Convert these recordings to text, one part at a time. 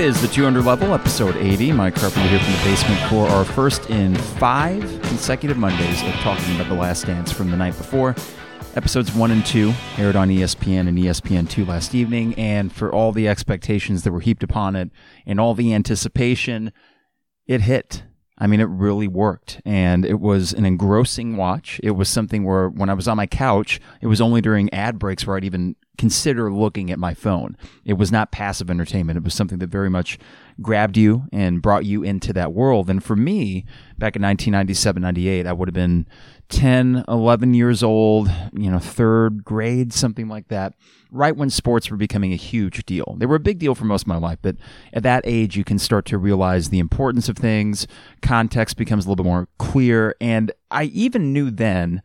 Is the 200 level, episode 80. Mike Carpenter here from the basement for our first in five consecutive Mondays of talking about The Last Dance from the night before. Episodes 1 and 2 aired on ESPN and ESPN2 last evening, and for all the expectations that were heaped upon it and all the anticipation, it hit. I mean, it really worked. And it was an engrossing watch. It was something where when I was on my couch, it was only during ad breaks where I'd even consider looking at my phone. It was not passive entertainment. It was something that very much grabbed you and brought you into that world. And for me, back in 1997, 98, I would have been 10, 11 years old, you know, third grade, something like that, right when sports were becoming a huge deal. They were a big deal for most of my life, but at that age, you can start to realize the importance of things. Context becomes a little bit more clear. And I even knew then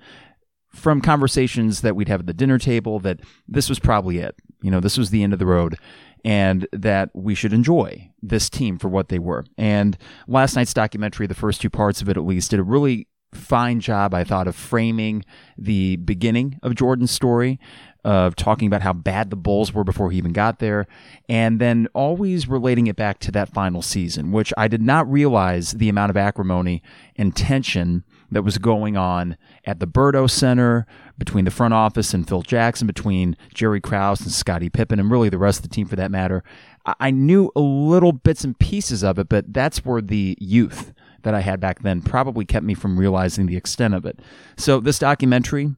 from conversations that we'd have at the dinner table that this was probably it. You know, this was the end of the road and that we should enjoy this team for what they were. And last night's documentary, the first two parts of it at least, did a really fine job, I thought, of framing the beginning of Jordan's story, of talking about how bad the Bulls were before he even got there, and then always relating it back to that final season, which I did not realize the amount of acrimony and tension that was going on at the Berto Center between the front office and Phil Jackson, between Jerry Krause and Scottie Pippen, and really the rest of the team for that matter. I knew a little bits and pieces of it, but that's where the youth that I had back then probably kept me from realizing the extent of it. So this documentary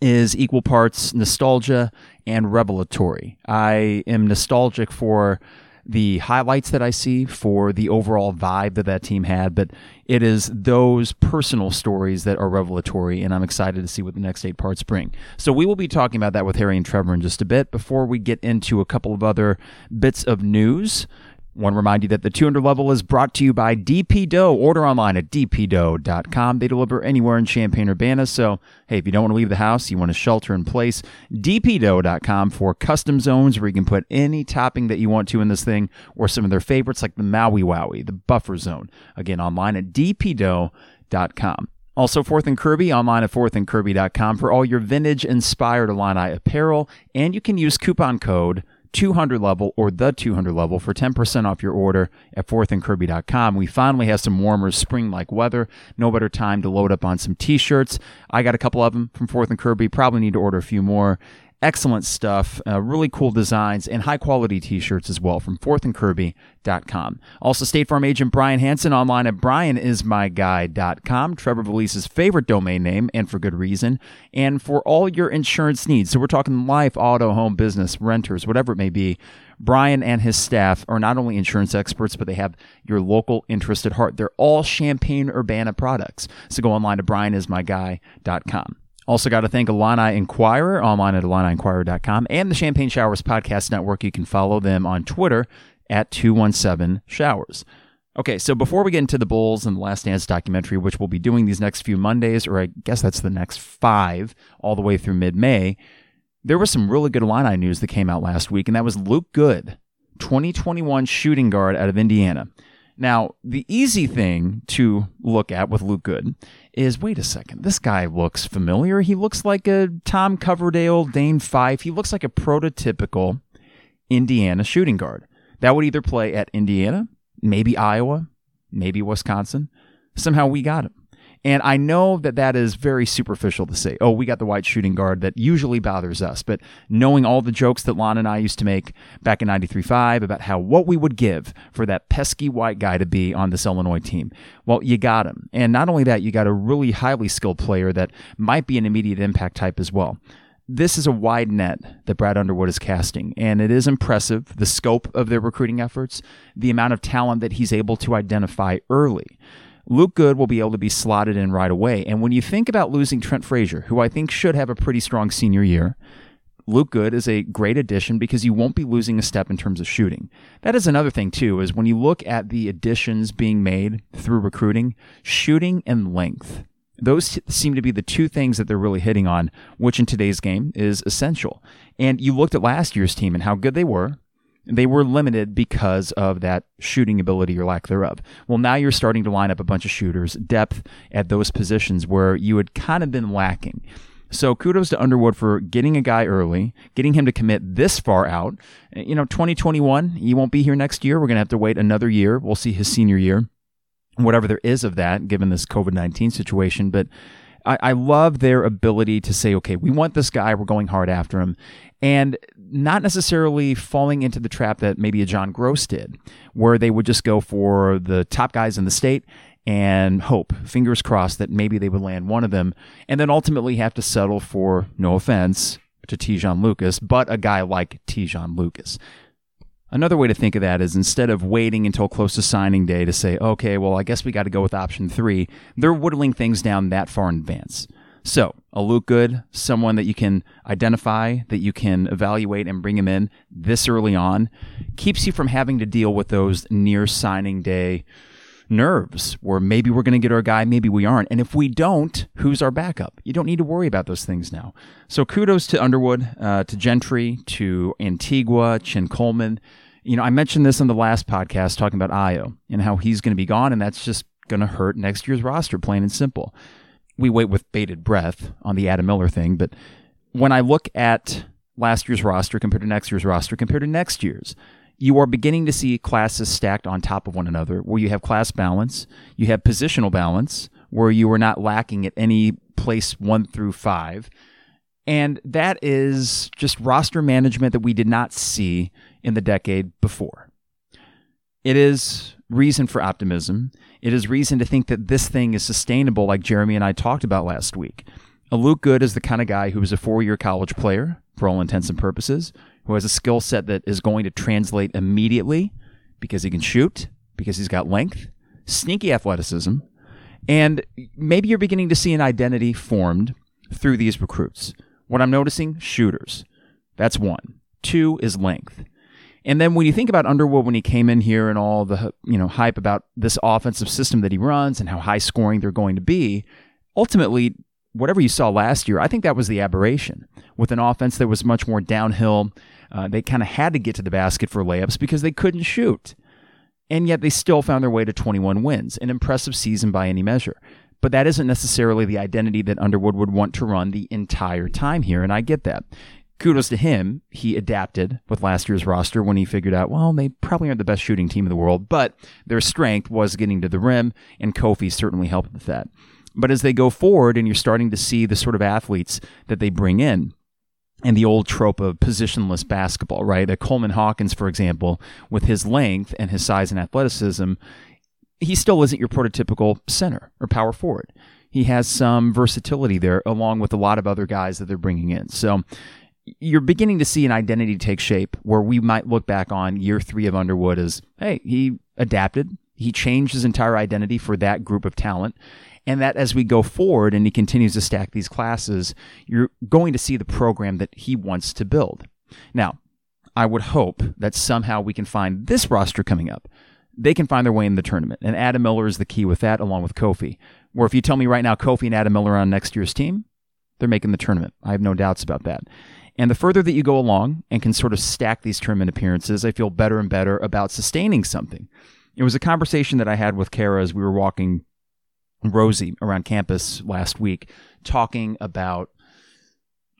is equal parts nostalgia and revelatory. I am nostalgic for the highlights that I see for the overall vibe that that team had, but it is those personal stories that are revelatory, and I'm excited to see what the next eight parts bring. So we will be talking about that with Harry and Trevor in just a bit before we get into a couple of other bits of news. Want to remind you that the 200 level is brought to you by DP Dough. Order online at dpdough.com. They deliver anywhere in Champaign Urbana. So, hey, if you don't want to leave the house, you want to shelter in place, dpdough.com for custom zones where you can put any topping that you want to in this thing or some of their favorites like the Maui Wowie, the buffer zone. Again, online at dpdough.com. Also, Fourth and Kirby online at fourthandkirby.com for all your vintage inspired Illini apparel. And you can use coupon code 200 level or the 200 level for 10% off your order at fourthandkirby.com. We finally have some warmer spring like weather. No better time to load up on some t shirts. I got a couple of them from Fourth and Kirby. Probably need to order a few more. Excellent stuff, uh, really cool designs, and high quality t shirts as well from fourthandkirby.com. Also, State Farm agent Brian Hanson online at brianismyguy.com, Trevor Vallese's favorite domain name, and for good reason, and for all your insurance needs. So, we're talking life, auto, home, business, renters, whatever it may be. Brian and his staff are not only insurance experts, but they have your local interest at heart. They're all Champaign Urbana products. So go online to brianismyguy.com. Also, got to thank Illini Inquirer online at IlliniInquirer.com and the Champagne Showers Podcast Network. You can follow them on Twitter at 217 Showers. Okay, so before we get into the Bulls and the Last Dance documentary, which we'll be doing these next few Mondays, or I guess that's the next five, all the way through mid May, there was some really good Illini news that came out last week, and that was Luke Goode, 2021 shooting guard out of Indiana. Now, the easy thing to look at with Luke Goode is wait a second, this guy looks familiar. He looks like a Tom Coverdale, Dane Fife. He looks like a prototypical Indiana shooting guard. That would either play at Indiana, maybe Iowa, maybe Wisconsin. Somehow we got him. And I know that that is very superficial to say, oh, we got the white shooting guard that usually bothers us. But knowing all the jokes that Lon and I used to make back in 93.5 about how what we would give for that pesky white guy to be on this Illinois team, well, you got him. And not only that, you got a really highly skilled player that might be an immediate impact type as well this is a wide net that Brad Underwood is casting, and it is impressive the scope of their recruiting efforts, the amount of talent that he's able to identify early. Luke Goode will be able to be slotted in right away. And when you think about losing Trent Frazier, who I think should have a pretty strong senior year, Luke Goode is a great addition because you won't be losing a step in terms of shooting. That is another thing too, is when you look at the additions being made through recruiting, shooting and length. Those seem to be the two things that they're really hitting on, which in today's game is essential. And you looked at last year's team and how good they were, they were limited because of that shooting ability or lack thereof. Well, now you're starting to line up a bunch of shooters, depth at those positions where you had kind of been lacking. So kudos to Underwood for getting a guy early, getting him to commit this far out. Eh, you know, 2021, he won't be here next year. We're going to have to wait another year. We'll see his senior year, whatever there is of that, given this COVID 19 situation. But I, I love their ability to say, okay, we want this guy, we're going hard after him. And not necessarily falling into the trap that maybe a John Groce did, where they would just go for the top guys in the state and hope, fingers crossed, that maybe they would land one of them, and then ultimately have to settle for, no offense to Te'Jon Lucas, but a guy like Te'Jon Lucas. Another way to think of that is instead of waiting until close to signing day to say, okay, well, I guess we got to go with option three, they're whittling things down that far in advance. So, a Luke Goode, someone that you can identify, that you can evaluate and bring him in this early on, keeps you from having to deal with those near signing day nerves where maybe we're going to get our guy, maybe we aren't. And if we don't, who's our backup? You don't need to worry about those things now. So kudos to Underwood, uh, to Gentry, to Antigua, Chin Coleman. You know, I mentioned this on the last podcast talking about Ayo and how he's going to be gone, and that's just going to hurt next year's roster, plain and simple. We wait with bated breath on the Adam Miller thing, but when I look at last year's roster compared to next year's roster compared to next year's, you are beginning to see classes stacked on top of one another where you have class balance, you have positional balance, where you are not lacking at any place one through five. And that is just roster management that we did not see in the decade before. It is reason for optimism. It is reason to think that this thing is sustainable, like Jeremy and I talked about last week. A Luke Goode is the kind of guy who was a four year college player, for all intents and purposes, who has a skill set that is going to translate immediately because he can shoot, because he's got length, sneaky athleticism, and maybe you're beginning to see an identity formed through these recruits. What I'm noticing, shooters. That's one. Two is length. And then when you think about Underwood when he came in here and all the you know hype about this offensive system that he runs and how high scoring they're going to be, ultimately whatever you saw last year, I think that was the aberration. With an offense that was much more downhill, uh, they kind of had to get to the basket for layups because they couldn't shoot. And yet they still found their way to 21 wins, an impressive season by any measure. But that isn't necessarily the identity that Underwood would want to run the entire time here, and I get that. Kudos to him. He adapted with last year's roster when he figured out, well, they probably aren't the best shooting team in the world, but their strength was getting to the rim, and Kofi certainly helped with that. But as they go forward and you're starting to see the sort of athletes that they bring in, and the old trope of positionless basketball, right? A Coleman Hawkins, for example, with his length and his size and athleticism, he still isn't your prototypical center or power forward. He has some versatility there, along with a lot of other guys that they're bringing in. So you're beginning to see an identity take shape where we might look back on year three of Underwood as, hey, he adapted. He changed his entire identity for that group of talent and that as we go forward and he continues to stack these classes, you're going to see the program that he wants to build. Now, I would hope that somehow we can find this roster coming up. They can find their way in the tournament. And Adam Miller is the key with that, along with Kofi. Where if you tell me right now Kofi and Adam Miller are on next year's team, they're making the tournament. I have no doubts about that. And the further that you go along and can sort of stack these tournament appearances, I feel better and better about sustaining something. It was a conversation that I had with Kara as we were walking Rosie around campus last week talking about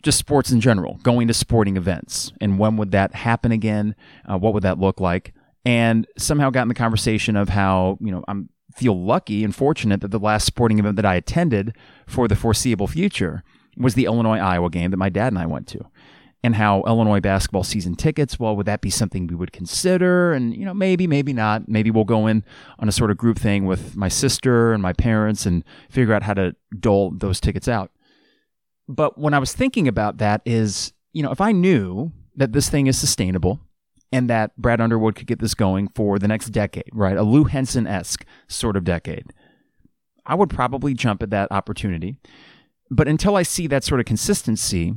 just sports in general, going to sporting events, and when would that happen again? Uh, what would that look like? And somehow got in the conversation of how you know I'm feel lucky and fortunate that the last sporting event that I attended for the foreseeable future was the Illinois Iowa game that my dad and I went to and how Illinois basketball season tickets, well, would that be something we would consider? And, you know, maybe, maybe not. Maybe we'll go in on a sort of group thing with my sister and my parents and figure out how to dole those tickets out. But when I was thinking about that is, you know, if I knew that this thing is sustainable and that Brad Underwood could get this going for the next decade, right? A Lou Henson esque sort of decade, I would probably jump at that opportunity. But until I see that sort of consistency,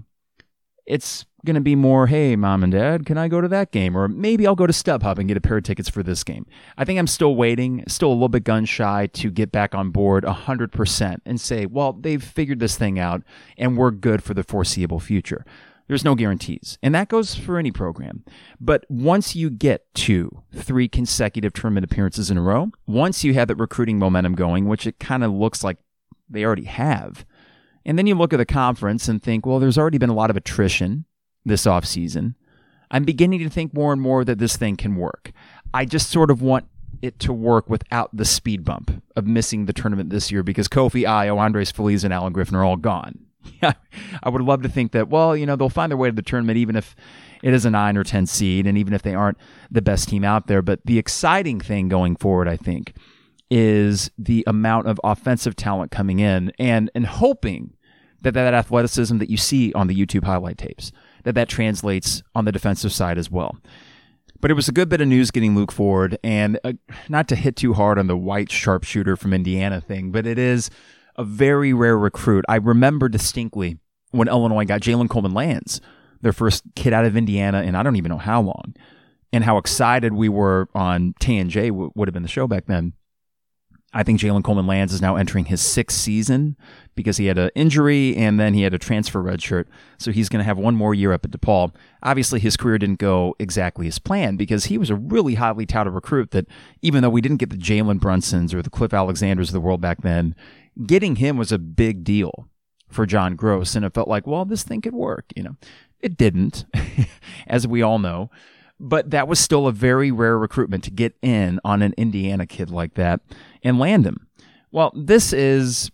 it's going to be more, hey, mom and dad, can I go to that game? Or maybe I'll go to StubHub and get a pair of tickets for this game. I think I'm still waiting, still a little bit gun shy to get back on board 100% and say, well, they've figured this thing out and we're good for the foreseeable future. There's no guarantees. And that goes for any program. But once you get to three consecutive tournament appearances in a row, once you have that recruiting momentum going, which it kind of looks like they already have, And then you look at the conference and think, well, there's already been a lot of attrition this offseason. I'm beginning to think more and more that this thing can work. I just sort of want it to work without the speed bump of missing the tournament this year because Kofi, Ayo, Andres Feliz, and Alan Griffin are all gone. I would love to think that, well, you know, they'll find their way to the tournament even if it is a 9 or 10 seed and even if they aren't the best team out there. But the exciting thing going forward, I think, is the amount of offensive talent coming in and, and hoping that that athleticism that you see on the YouTube highlight tapes, that that translates on the defensive side as well. But it was a good bit of news getting Luke Ford, and uh, not to hit too hard on the white sharpshooter from Indiana thing, but it is a very rare recruit. I remember distinctly when Illinois got Jalen Coleman Lands, their first kid out of Indiana, and I don't even know how long, and how excited we were on TNJ w- would have been the show back then. I think Jalen Coleman Lands is now entering his sixth season because he had an injury and then he had a transfer redshirt. So he's going to have one more year up at DePaul. Obviously, his career didn't go exactly as planned because he was a really highly touted recruit that even though we didn't get the Jalen Brunsons or the Cliff Alexanders of the world back then, getting him was a big deal for John Groce. And it felt like, well, this thing could work. You know, it didn't, as we all know but that was still a very rare recruitment to get in on an Indiana kid like that and land him. Well, this is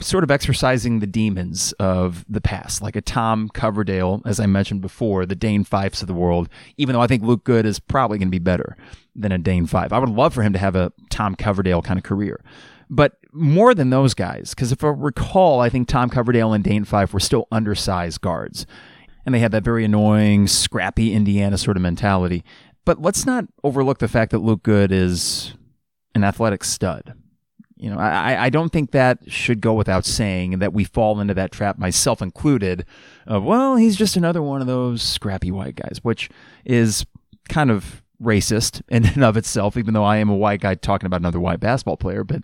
sort of exercising the demons of the past, like a Tom Coverdale, as I mentioned before, the Dane Fifes of the world, even though I think Luke Goode is probably going to be better than a Dane Fife. I would love for him to have a Tom Coverdale kind of career. But more than those guys, because if I recall, I think Tom Coverdale and Dane Fife were still undersized guards and they had that very annoying, scrappy Indiana sort of mentality. But let's not overlook the fact that Luke Goode is an athletic stud. You know, I, I don't think that should go without saying that we fall into that trap, myself included, of, well, he's just another one of those scrappy white guys, which is kind of racist in and of itself, even though I am a white guy talking about another white basketball player. But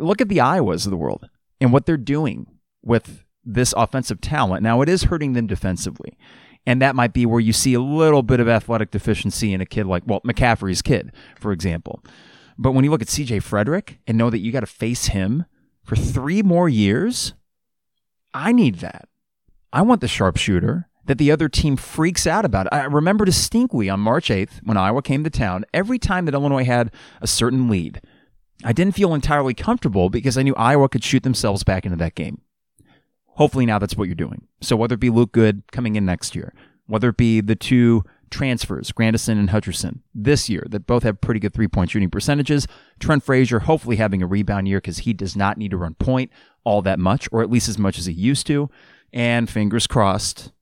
look at the Iowas of the world and what they're doing with this offensive talent. Now, it is hurting them defensively. And that might be where you see a little bit of athletic deficiency in a kid like, well, McCaffrey's kid, for example. But when you look at CJ Frederick and know that you got to face him for three more years, I need that. I want the sharpshooter that the other team freaks out about. I remember distinctly on March 8th when Iowa came to town, every time that Illinois had a certain lead, I didn't feel entirely comfortable because I knew Iowa could shoot themselves back into that game. Hopefully now that's what you're doing. So whether it be Luke Goode coming in next year, whether it be the two transfers, Grandison and Hutcherson, this year that both have pretty good three point shooting percentages. Trent Frazier hopefully having a rebound year because he does not need to run point all that much, or at least as much as he used to. And fingers crossed,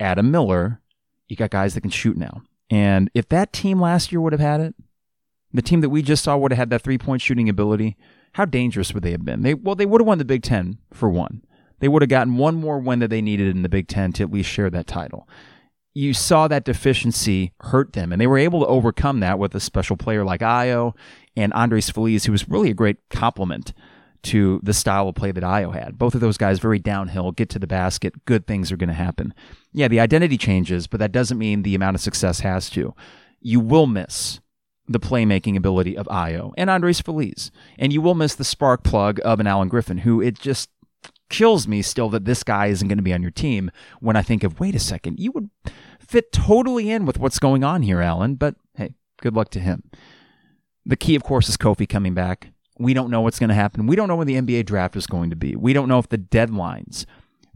Adam Miller, you got guys that can shoot now. And if that team last year would have had it, the team that we just saw would have had that three point shooting ability, how dangerous would they have been? They well, they would have won the Big Ten for one they would have gotten one more win that they needed in the Big Ten to at least share that title. You saw that deficiency hurt them, and they were able to overcome that with a special player like Ayo and Andres Feliz, who was really a great complement to the style of play that Ayo had. Both of those guys very downhill, get to the basket, good things are going to happen. Yeah, the identity changes, but that doesn't mean the amount of success has to. You will miss the playmaking ability of Ayo and Andres Feliz, and you will miss the spark plug of an Alan Griffin, who it just kills me still that this guy isn't going to be on your team when I think of, wait a second, you would fit totally in with what's going on here, Alan. But hey, good luck to him. The key, of course, is Kofi coming back. We don't know what's going to happen. We don't know when the NBA draft is going to be. We don't know if the deadlines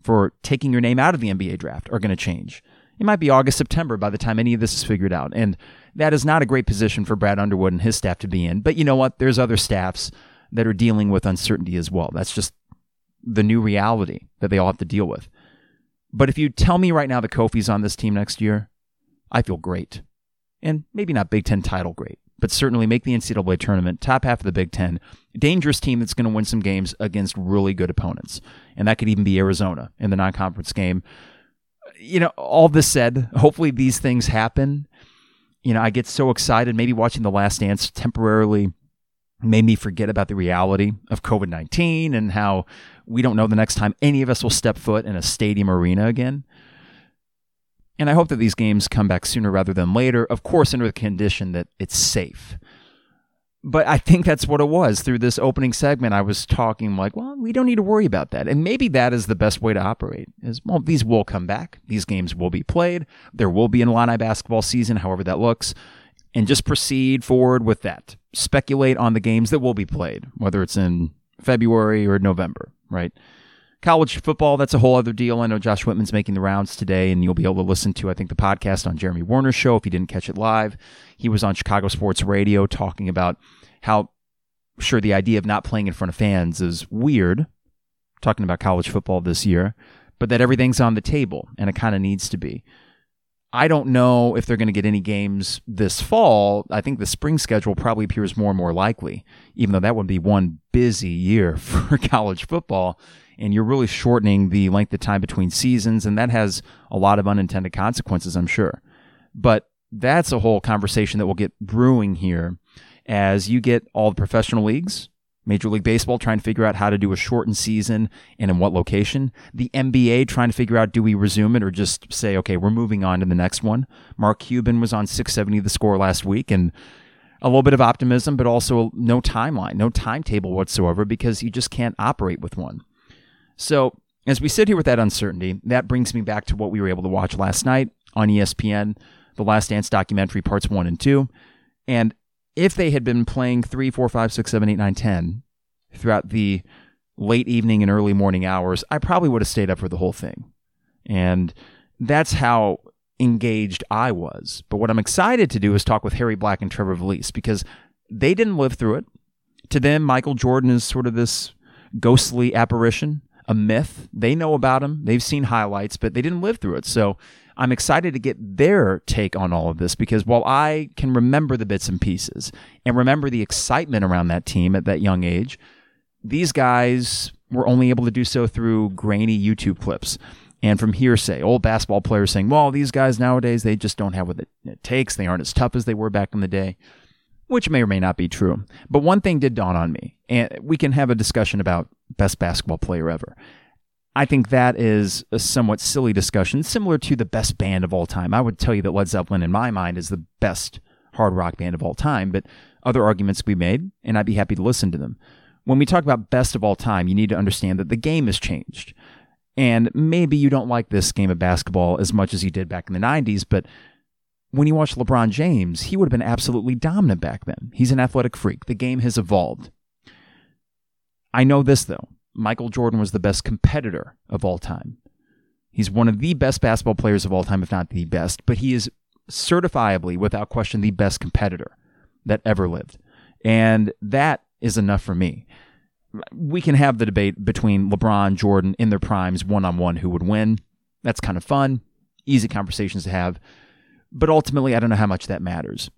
for taking your name out of the NBA draft are going to change. It might be August, September by the time any of this is figured out. And that is not a great position for Brad Underwood and his staff to be in. But you know what? There's other staffs that are dealing with uncertainty as well. That's just the new reality that they all have to deal with. But if you tell me right now that Kofi's on this team next year, I feel great. And maybe not Big Ten title great, but certainly make the NCAA tournament, top half of the Big Ten, dangerous team that's going to win some games against really good opponents. And that could even be Arizona in the non conference game. You know, all this said, hopefully these things happen. You know, I get so excited. Maybe watching The Last Dance temporarily made me forget about the reality of COVID 19 and how we don't know the next time any of us will step foot in a stadium arena again. And I hope that these games come back sooner rather than later, of course, under the condition that it's safe. but I think that's what it was. Through this opening segment, I was talking like, well, we don't need to worry about that. And maybe that is the best way to operate is, well, these will come back. These games will be played. There will be an Illini basketball season, however that looks. And just proceed forward with that. Speculate on the games that will be played, whether it's in February or November, right? College football, that's a whole other deal. I know Josh Whitman's making the rounds today, and you'll be able to listen to, I think, the podcast on Jeremy Warner's show if you didn't catch it live. He was on Chicago Sports Radio talking about how, sure, the idea of not playing in front of fans is weird, talking about college football this year, but that everything's on the table, and it kind of needs to be. I don't know if they're going to get any games this fall. I think the spring schedule probably appears more and more likely, even though that would be one busy year for college football and you're really shortening the length of time between seasons, and that has a lot of unintended consequences, I'm sure. But that's a whole conversation that will get brewing here as you get all the professional leagues, Major League Baseball trying to figure out how to do a shortened season and in what location. The NBA trying to figure out do we resume it or just say, okay, we're moving on to the next one. Mark Cuban was on 670 the score last week and a little bit of optimism, but also no timeline, no timetable whatsoever because you just can't operate with one. So, as we sit here with that uncertainty, that brings me back to what we were able to watch last night on ESPN, the Last Dance documentary, parts one and two. And if they had been playing three, four, five, six, seven, eight, nine, ten throughout the late evening and early morning hours, I probably would have stayed up for the whole thing. And that's how engaged I was. But what I'm excited to do is talk with Harry Black and Trevor Vallese because they didn't live through it. To them, Michael Jordan is sort of this ghostly apparition a myth. They know about him, they've seen highlights, but they didn't live through it. So I'm excited to get their take on all of this because while I can remember the bits and pieces and remember the excitement around that team at that young age, these guys were only able to do so through grainy YouTube clips and from hearsay. Old basketball players saying, well, these guys nowadays, they just don't have what it takes. They aren't as tough as they were back in the day which may or may not be true. But one thing did dawn on me, and we can have a discussion about best basketball player ever. I think that is a somewhat silly discussion, similar to the best band of all time. I would tell you that Led Zeppelin, in my mind, is the best hard rock band of all time, but other arguments we made, and I'd be happy to listen to them. When we talk about best of all time, you need to understand that the game has changed. And maybe you don't like this game of basketball as much as you did back in the 90s, but when you watch LeBron James, he would have been absolutely dominant back then. He's an athletic freak. The game has evolved. I know this, though. Michael Jordan was the best competitor of all time. He's one of the best basketball players of all time, if not the best, but he is certifiably, without question, the best competitor that ever lived. And that is enough for me. We can have the debate between LeBron, Jordan in their primes, one on one, who would win. That's kind of fun, easy conversations to have. But ultimately, I don't know how much that matters.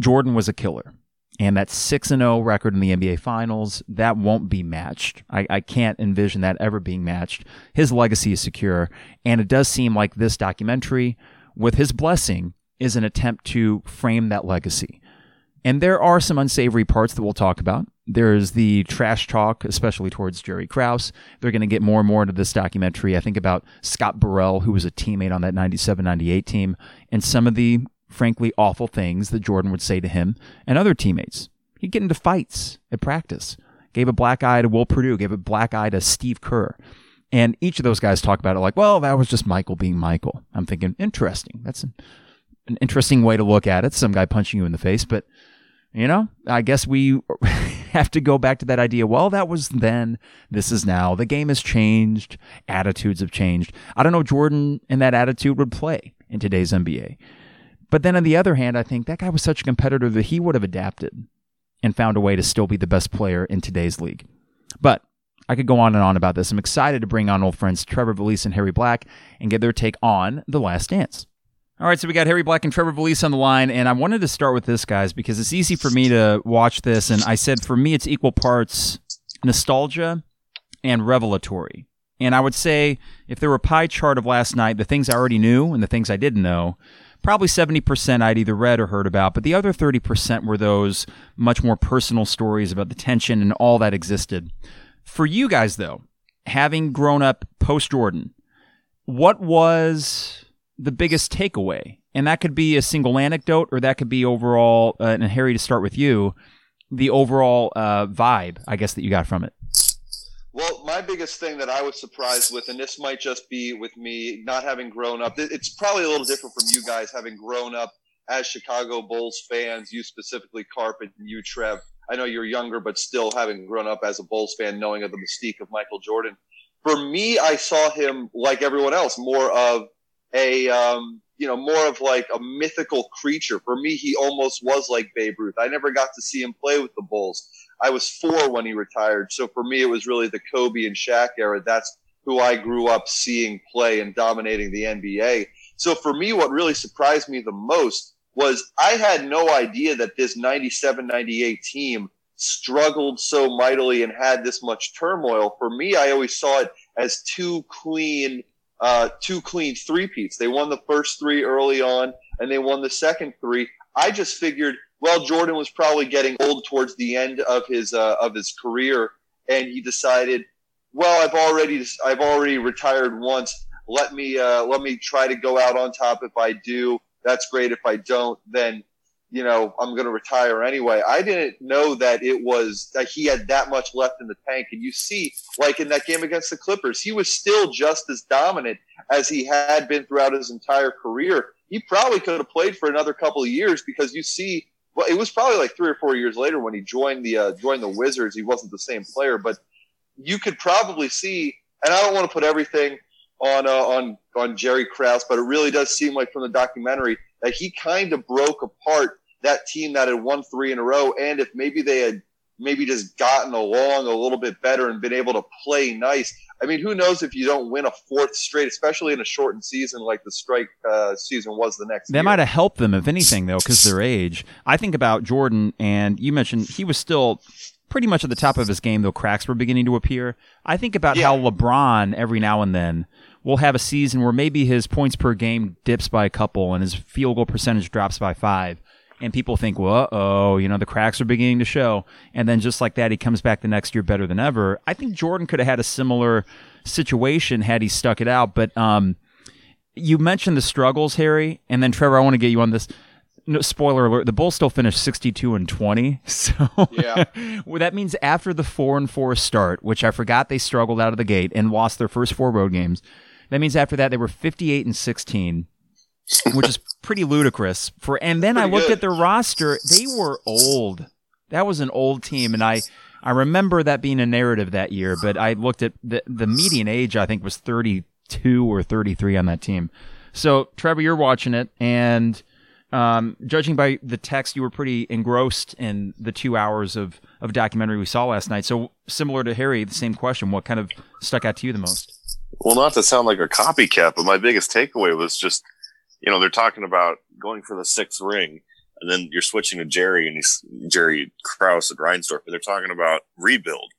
Jordan was a killer. And that 6 0 record in the NBA Finals, that won't be matched. I, I can't envision that ever being matched. His legacy is secure. And it does seem like this documentary, with his blessing, is an attempt to frame that legacy. And there are some unsavory parts that we'll talk about. There's the trash talk, especially towards Jerry Krause. They're going to get more and more into this documentary. I think about Scott Burrell, who was a teammate on that 97 98 team, and some of the frankly awful things that Jordan would say to him and other teammates. He'd get into fights at practice, gave a black eye to Will Perdue, gave a black eye to Steve Kerr. And each of those guys talk about it like, well, that was just Michael being Michael. I'm thinking, interesting. That's an, an interesting way to look at it. Some guy punching you in the face, but you know, I guess we have to go back to that idea. Well, that was then. This is now. The game has changed. Attitudes have changed. I don't know Jordan and that attitude would play in today's NBA. But then on the other hand, I think that guy was such a competitor that he would have adapted and found a way to still be the best player in today's league. But I could go on and on about this. I'm excited to bring on old friends Trevor Vallese and Harry Black and get their take on The Last Dance. All right, so we got Harry Black and Trevor Vallese on the line, and I wanted to start with this, guys, because it's easy for me to watch this, and I said for me it's equal parts nostalgia and revelatory. And I would say if there were a pie chart of last night, the things I already knew and the things I didn't know, probably 70% I'd either read or heard about, but the other 30% were those much more personal stories about the tension and all that existed. For you guys, though, having grown up post Jordan, what was the biggest takeaway and that could be a single anecdote, or that could be overall. Uh, and Harry, to start with you, the overall uh, vibe, I guess, that you got from it. My biggest thing that I was surprised with, and this might just be with me not having grown up, it's probably a little different from you guys having grown up as Chicago Bulls fans, you specifically, Carpet, and you, Trev. I know you're younger, but still having grown up as a Bulls fan, knowing of the mystique of Michael Jordan. For me, I saw him like everyone else, more of a, um, you know, more of like a mythical creature. For me, he almost was like Babe Ruth. I never got to see him play with the Bulls. I was four when he retired. So for me, it was really the Kobe and Shaq era. That's who I grew up seeing play and dominating the NBA. So for me, what really surprised me the most was I had no idea that this 97 98 team struggled so mightily and had this much turmoil. For me, I always saw it as two clean, uh, two clean three peats. They won the first three early on and they won the second three. I just figured well, Jordan was probably getting old towards the end of his uh, of his career, and he decided, well, I've already I've already retired once. Let me uh, let me try to go out on top. If I do, that's great. If I don't, then you know I'm going to retire anyway. I didn't know that it was that he had that much left in the tank. And you see, like in that game against the Clippers, he was still just as dominant as he had been throughout his entire career. He probably could have played for another couple of years because you see well, it was probably like three or four years later when he joined the uh, joined the Wizards. He wasn't the same player, but you could probably see. And I don't want to put everything on uh, on on Jerry Krause, but it really does seem like from the documentary that he kind of broke apart that team that had won three in a row. And if maybe they had maybe just gotten along a little bit better and been able to play nice, I mean, who knows if you don't win a fourth straight, especially in a shortened season like the strike uh, season was the next. That year. might have helped them, if anything, though, because their age. I think about Jordan, and you mentioned he was still pretty much at the top of his game, though cracks were beginning to appear. I think about yeah. how LeBron every now and then will have a season where maybe his points per game dips by a couple and his field goal percentage drops by five and people think, well, oh, you know, the cracks are beginning to show. And then just like that, he comes back the next year better than ever. I think Jordan could have had a similar situation had he stuck it out. But um, you mentioned the struggles, Harry, and then Trevor, I want to get you on this. No, spoiler alert: the Bulls still finished sixty-two and twenty. So yeah, well, that means after the four and four start, which I forgot they struggled out of the gate and lost their first four road games. That means after that they were fifty-eight and sixteen which is pretty ludicrous. For and then I looked good. at their roster; they were old. That was an old team, and I I remember that being a narrative that year. But I looked at the the median age; I think was thirty two or thirty three on that team. So Trevor, you're watching it, and um, judging by the text, you were pretty engrossed in the two hours of of documentary we saw last night. So similar to Harry, the same question: What kind of stuck out to you the most? Well, not to sound like a copycat, but my biggest takeaway was just you know, they're talking about going for the sixth ring, and then you're switching to Jerry and he's Jerry Krause at Reinsdorf, but they're talking about rebuild.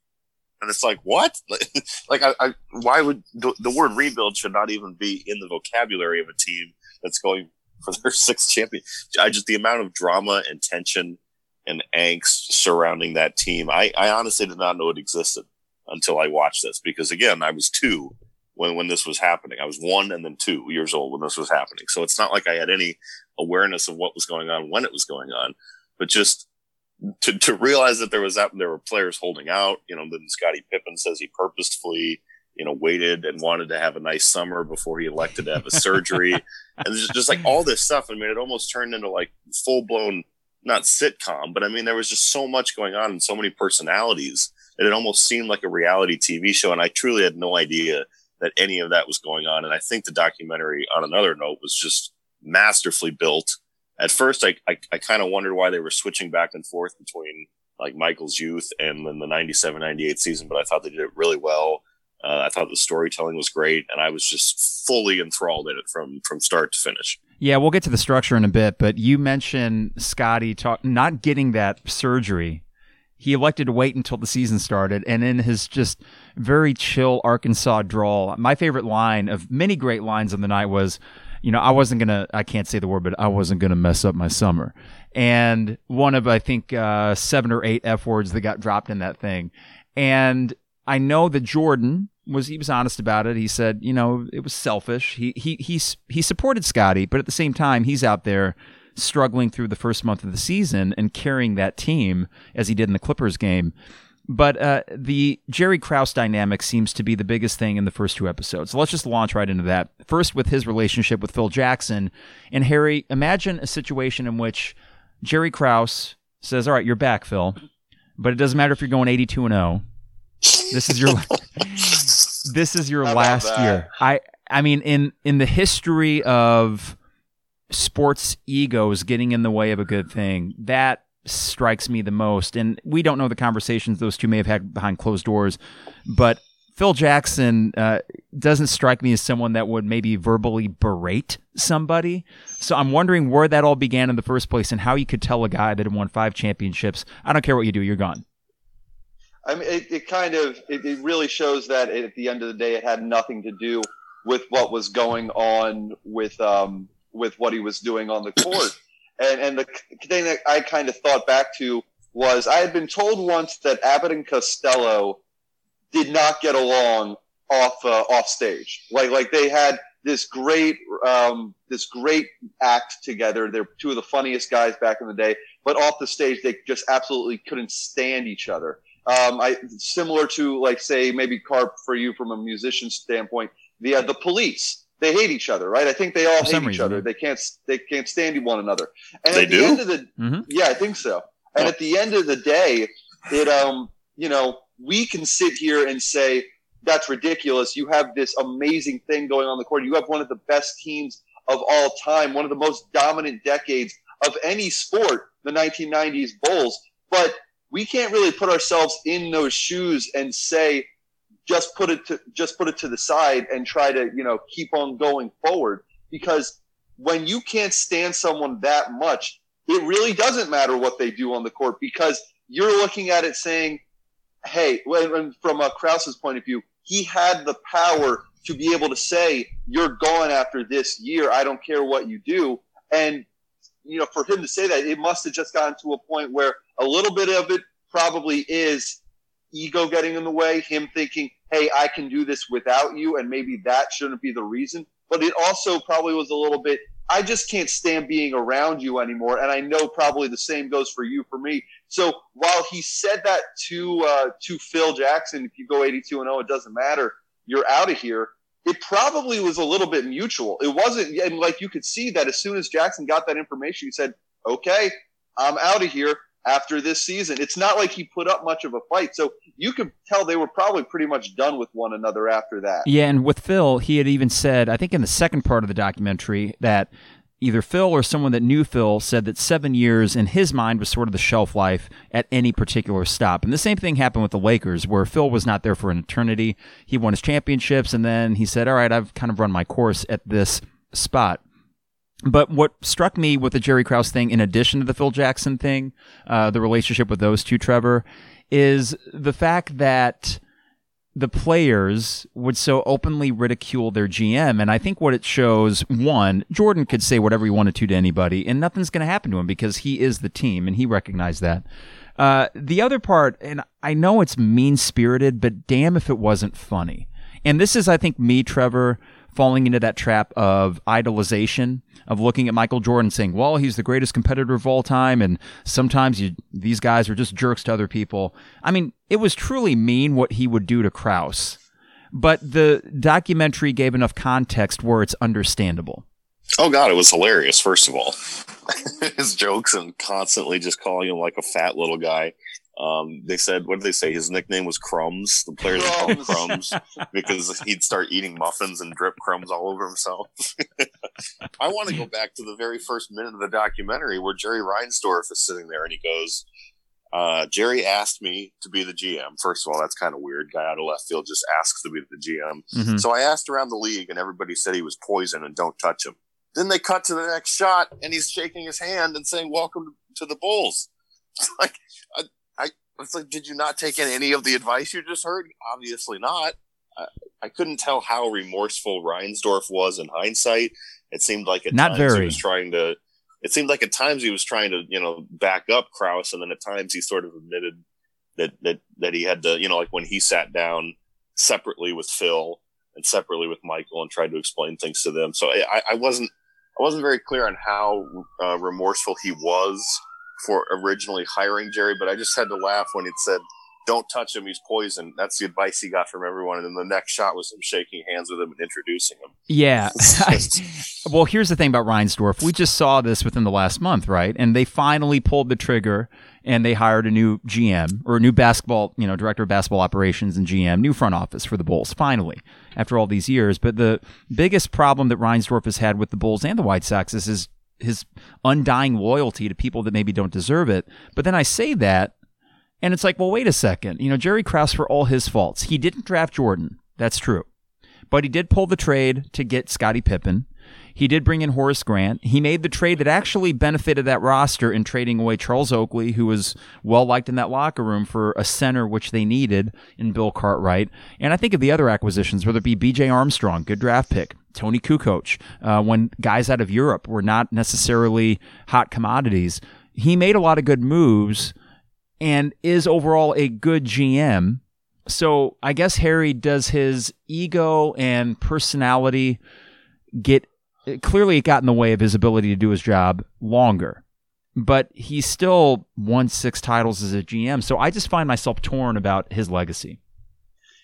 And it's like, what? like, I, I why would the, the, word rebuild should not even be in the vocabulary of a team that's going for their sixth champion? I just, the amount of drama and tension and angst surrounding that team, I, I honestly did not know it existed until I watched this because again, I was two when when this was happening. I was one and then two years old when this was happening. So it's not like I had any awareness of what was going on when it was going on, but just to, to realize that there was that there were players holding out. You know, then Scottie Pippen says he purposefully you know waited and wanted to have a nice summer before he elected to have a surgery, and just, just like all this stuff. I mean, it almost turned into like full blown not sitcom, but I mean, there was just so much going on and so many personalities that it almost seemed like a reality TV show. And I truly had no idea that any of that was going on. And I think the documentary, on another note, was just masterfully built. At first, I, I, I kind of wondered why they were switching back and forth between like Michael's youth and then the 97, 98 season, but I thought they did it really well. Uh, I thought the storytelling was great, and I was just fully enthralled in it from from start to finish. Yeah, we'll get to the structure in a bit, but you mentioned Scottie talk not getting that surgery he elected to wait until the season started, and in his just very chill Arkansas drawl, my favorite line of many great lines on the night was, you know, I wasn't gonna, I can't say the word, but I wasn't gonna mess up my summer. And one of, I think, uh, seven or eight F words that got dropped in that thing. And I know that Jordan was he was honest about it. He said, you know, it was selfish. He he he he supported Scottie, but at the same time, he's out there struggling through the first month of the season and carrying that team as he did in the Clippers game. But uh, the Jerry Krause dynamic seems to be the biggest thing in the first two episodes. So let's just launch right into that. First, with his relationship with Phil Jackson. And Harry, imagine a situation in which Jerry Krause says, All right, you're back, Phil. But it doesn't matter if you're going 82 and 0. This is your this is your last year. I I mean in in the history of sports egos getting in the way of a good thing, that strikes me the most. And we don't know the conversations those two may have had behind closed doors, but Phil Jackson uh, doesn't strike me as someone that would maybe verbally berate somebody. So I'm wondering where that all began in the first place and how you could tell a guy that had won five championships, I don't care what you do, you're gone. I mean, it, it kind of, it, it really shows that at the end of the day, it had nothing to do with what was going on with, um, with what he was doing on the court. And, and the thing that I kind of thought back to was I had been told once that Abbott and Costello did not get along off uh, off stage. Like like they had this great um, this great act together. They're two of the funniest guys back in the day, but off the stage they just absolutely couldn't stand each other. Um, I similar to like say maybe Carp for you from a musician standpoint, the uh, the police they hate each other, right? I think they all hate each reason. other. They can't they can't stand one another. And they at the do? end of the mm-hmm. yeah, I think so. And oh. at the end of the day, it um you know we can sit here and say that's ridiculous. You have this amazing thing going on the court. You have one of the best teams of all time, one of the most dominant decades of any sport, the 1990s Bulls. But we can't really put ourselves in those shoes and say just put it to just put it to the side and try to you know keep on going forward. Because when you can't stand someone that much it really doesn't matter what they do on the court because you're looking at it saying hey from a Krause's point of view he had the power to be able to say you're gone after this year. I don't care what you do. And you know for him to say that it must have just gotten to a point where a little bit of it probably is ego getting in the way, him thinking, hey, I can do this without you, and maybe that shouldn't be the reason. But it also probably was a little bit, I just can't stand being around you anymore. And I know probably the same goes for you, for me. So while he said that to uh, to Phil Jackson, if you go 82 and 0, it doesn't matter, you're out of here. It probably was a little bit mutual. It wasn't, and like you could see that as soon as Jackson got that information, he said, "Okay, I'm out of here." After this season. It's not like he put up much of a fight. So you could tell they were probably pretty much done with one another after that. Yeah, and with Phil, he had even said, I think in the second part of the documentary, that either Phil or someone that knew Phil said that seven years in his mind was sort of the shelf life at any particular stop. And the same thing happened with the Lakers, where Phil was not there for an eternity. He won his championships, and then he said, All right, I've kind of run my course at this spot. But what struck me with the Jerry Krause thing, in addition to the Phil Jackson thing, uh, the relationship with those two, Trevor, is the fact that the players would so openly ridicule their GM. And I think what it shows, one, Jordan could say whatever he wanted to to anybody, and nothing's going to happen to him because he is the team, and he recognized that. Uh, the other part, and I know it's mean spirited, but damn if it wasn't funny. And this is, I think, me, Trevor, falling into that trap of idolization, of looking at Michael Jordan saying, well, he's the greatest competitor of all time. And sometimes you, these guys are just jerks to other people. I mean, it was truly mean what he would do to Krause, but the documentary gave enough context where it's understandable. Oh God, it was hilarious. First of all, his jokes and constantly just calling him like a fat little guy. Um, they said, what did they say? His nickname was Crumbs. The players called him Crumbs because he'd start eating muffins and drip crumbs all over himself. I want to go back to the very first minute of the documentary where Jerry Reinsdorf is sitting there and he goes, uh, Jerry asked me to be the GM. First of all, that's kind of weird. Guy out of left field just asks to be the GM. Mm-hmm. So I asked around the league and everybody said he was poison and don't touch him. Then they cut to the next shot and he's shaking his hand and saying, welcome to the Bulls. like, it's like, did you not take in any of the advice you just heard? Obviously not. I, I couldn't tell how remorseful Reinsdorf was in hindsight. It seemed like at not times very. he was trying to. It seemed like at times he was trying to, you know, back up Krause, and then at times he sort of admitted that that that he had to, you know, like when he sat down separately with Phil and separately with Michael and tried to explain things to them. So I, I wasn't I wasn't very clear on how uh, remorseful he was for originally hiring Jerry, but I just had to laugh when it said don't touch him. He's poison. That's the advice he got from everyone. And then the next shot was him shaking hands with him and introducing him. Yeah. well, here's the thing about Reinsdorf. We just saw this within the last month, right? And they finally pulled the trigger and they hired a new GM or a new basketball, you know, director of basketball operations and GM, new front office for the Bulls, finally, after all these years. But the biggest problem that Reinsdorf has had with the Bulls and the White Sox is his, his undying loyalty to people that maybe don't deserve it. But then I say that and it's like, well, wait a second. You know, Jerry Krause, for all his faults, he didn't draft Jordan. That's true. But he did pull the trade to get Scottie Pippen. He did bring in Horace Grant. He made the trade that actually benefited that roster in trading away Charles Oakley, who was well liked in that locker room for a center, which they needed in Bill Cartwright. And I think of the other acquisitions, whether it be B.J. Armstrong, good draft pick, Toni Kukoc, uh, when guys out of Europe were not necessarily hot commodities. He made a lot of good moves and is overall a good GM. So I guess Harry does his ego and personality get clearly it got in the way of his ability to do his job longer. But he still won six titles as a GM. So I just find myself torn about his legacy.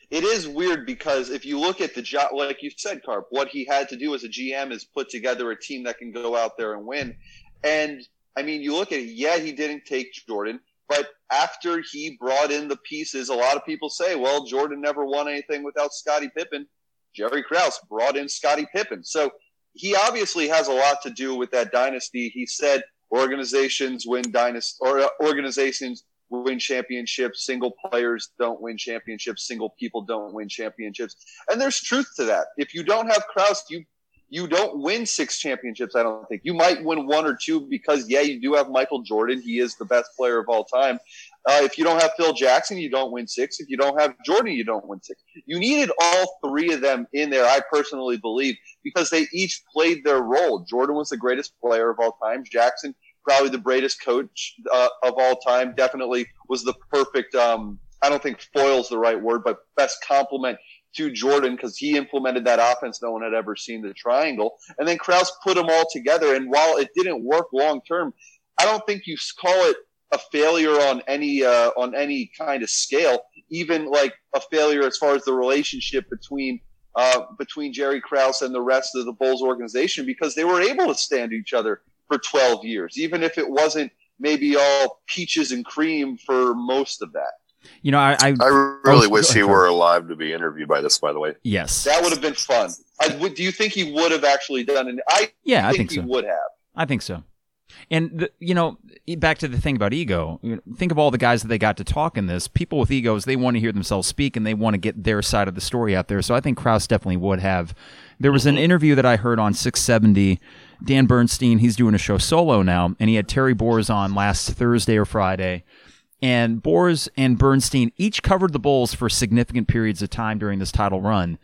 It is weird because if you look at the job, like you said, Carp, what he had to do as a GM is put together a team that can go out there and win. And I mean, you look at it, yeah, he didn't take Jordan. But after he brought in the pieces, a lot of people say, well, Jordan never won anything without Scottie Pippen. Jerry Krause brought in Scottie Pippen. So he obviously has a lot to do with that dynasty. He said organizations win dynasty or uh, organizations win championships. Single players don't win championships. Single people don't win championships. And there's truth to that. If you don't have Krause, you you don't win six championships. I don't think you might win one or two because yeah, you do have Michael Jordan. He is the best player of all time. Uh, if you don't have Phil Jackson, you don't win six. If you don't have Jordan, you don't win six. You needed all three of them in there. I personally believe because they each played their role. Jordan was the greatest player of all time. Jackson probably the greatest coach uh, of all time. Definitely was the perfect. Um, I don't think foil is the right word, but best compliment to Jordan because he implemented that offense no one had ever seen the triangle. And then Krause put them all together. And while it didn't work long term, I don't think you call it a failure on any uh, on any kind of scale. Even like a failure as far as the relationship between uh, between Jerry Krause and the rest of the Bulls organization because they were able to stand each other for 12 years, even if it wasn't maybe all peaches and cream for most of that. You know, I I, I really wish he were alive to be interviewed by this. By the way, yes, that would have been fun. I, do you think he would have actually done it? I yeah, think I think he so. would have. I think so. And the, you know, back to the thing about ego. Think of all the guys that they got to talk in this. People with egos, they want to hear themselves speak and they want to get their side of the story out there. So I think Krause definitely would have. There was an mm-hmm. interview that I heard on 670. Dan Bernstein, he's doing a show solo now, and he had Terry Boers on last Thursday or Friday and Boers and Bernstein each covered the Bulls for significant periods of time during this title run.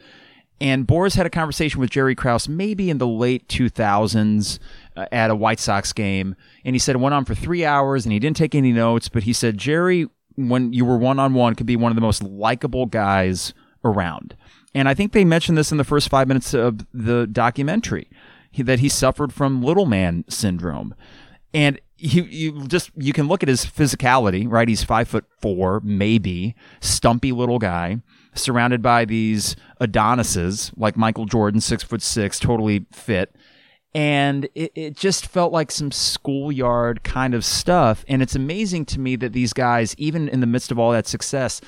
And Boers had a conversation with Jerry Krause maybe in the late 2000s uh, at a White Sox game. And he said it went on for three hours and he didn't take any notes, but he said Jerry, when you were one on one, could be one of the most likable guys around. And I think they mentioned this in the first five minutes of the documentary that he suffered from little man syndrome. And you you just you can look at his physicality, right? He's five foot four, maybe stumpy little guy, surrounded by these Adonises like Michael Jordan, six foot six, totally fit. And it, it just felt like some schoolyard kind of stuff. And it's amazing to me that these guys, even in the midst of all that success,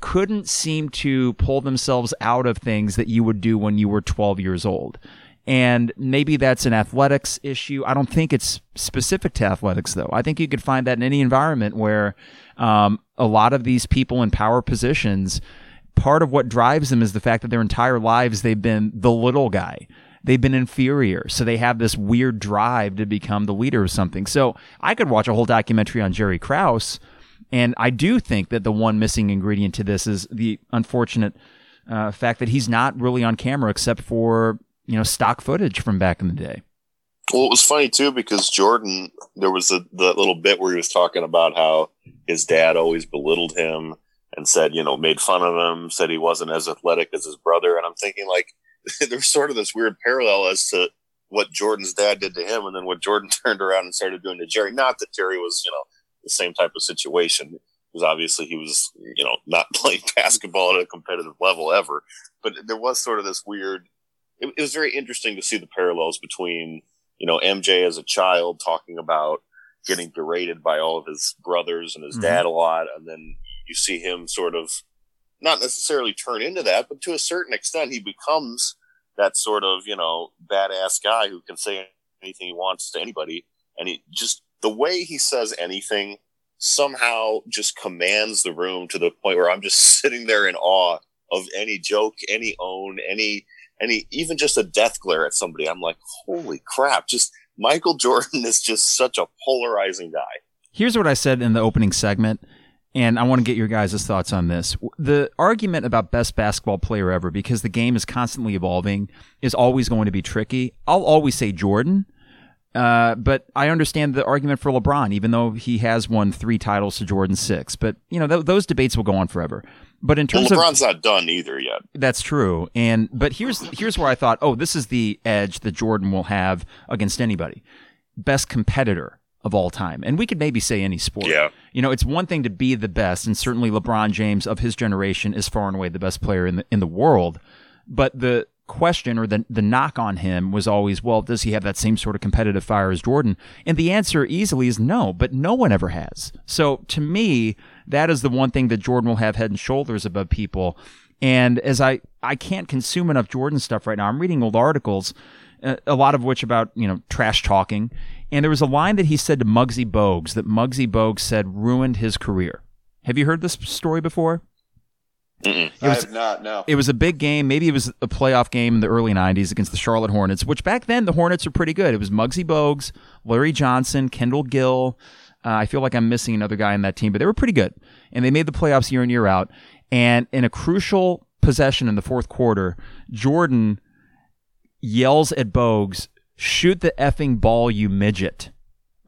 couldn't seem to pull themselves out of things that you would do when you were 12 years old. And maybe that's an athletics issue. I don't think it's specific to athletics, though. I think you could find that in any environment where um, a lot of these people in power positions, part of what drives them is the fact that their entire lives they've been the little guy. They've been inferior. So they have this weird drive to become the leader of something. So I could watch a whole documentary on Jerry Krause. And I do think that the one missing ingredient to this is the unfortunate uh, fact that he's not really on camera except for you know stock footage from back in the day. Well, it was funny too because Jordan, there was a the little bit where he was talking about how his dad always belittled him and said, you know, made fun of him, said he wasn't as athletic as his brother. And I'm thinking like there's sort of this weird parallel as to what Jordan's dad did to him and then what Jordan turned around and started doing to Jerry. Not that Jerry was, you know, the same type of situation because obviously he was, you know, not playing basketball at a competitive level ever. But there was sort of this weird. It, it was very interesting to see the parallels between, you know, MJ as a child talking about getting berated by all of his brothers and his mm-hmm. dad a lot, and then you see him sort of not necessarily turn into that, but to a certain extent, he becomes that sort of you know badass guy who can say anything he wants to anybody, and he just the way he says anything somehow just commands the room to the point where I'm just sitting there in awe of any joke, any own, any any even just a death glare at somebody. I'm like, holy crap! Just Michael Jordan is just such a polarizing guy. Here's what I said in the opening segment. And I want to get your guys' thoughts on this. The argument about best basketball player ever, because the game is constantly evolving, is always going to be tricky. I'll always say Jordan, uh, but I understand the argument for LeBron, even though he has won three titles to Jordan six. But you know th- those debates will go on forever. But in terms well, LeBron's of not done either yet. That's true. And but here's here's where I thought, oh, this is the edge that Jordan will have against anybody. Best competitor of all time. And we could maybe say any sport. Yeah. You know, it's one thing to be the best, and certainly LeBron James of his generation is far and away the best player in the in the world. But the question or the the knock on him was always, well, does he have that same sort of competitive fire as Jordan? And the answer easily is no, but no one ever has. So to me, that is the one thing that Jordan will have head and shoulders above people. And as I I can't consume enough Jordan stuff right now. I'm reading old articles, uh, a lot of which about you know trash talking. And there was a line that he said to Muggsy Bogues that Muggsy Bogues said ruined his career. Have you heard this story before? Mm-mm. It was, I have not. No. It was a big game. Maybe it was a playoff game in the early '90s against the Charlotte Hornets, which back then the Hornets were pretty good. It was Muggsy Bogues, Larry Johnson, Kendall Gill. Uh, I feel like I'm missing another guy in that team, but they were pretty good, and they made the playoffs year in and year out. And in a crucial possession in the fourth quarter, Jordan yells at Bogues, "Shoot the effing ball, you midget!"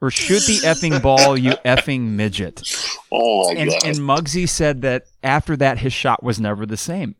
or shoot the effing ball, you effing midget. Oh my and, god! And Muggsy said that after that, his shot was never the same.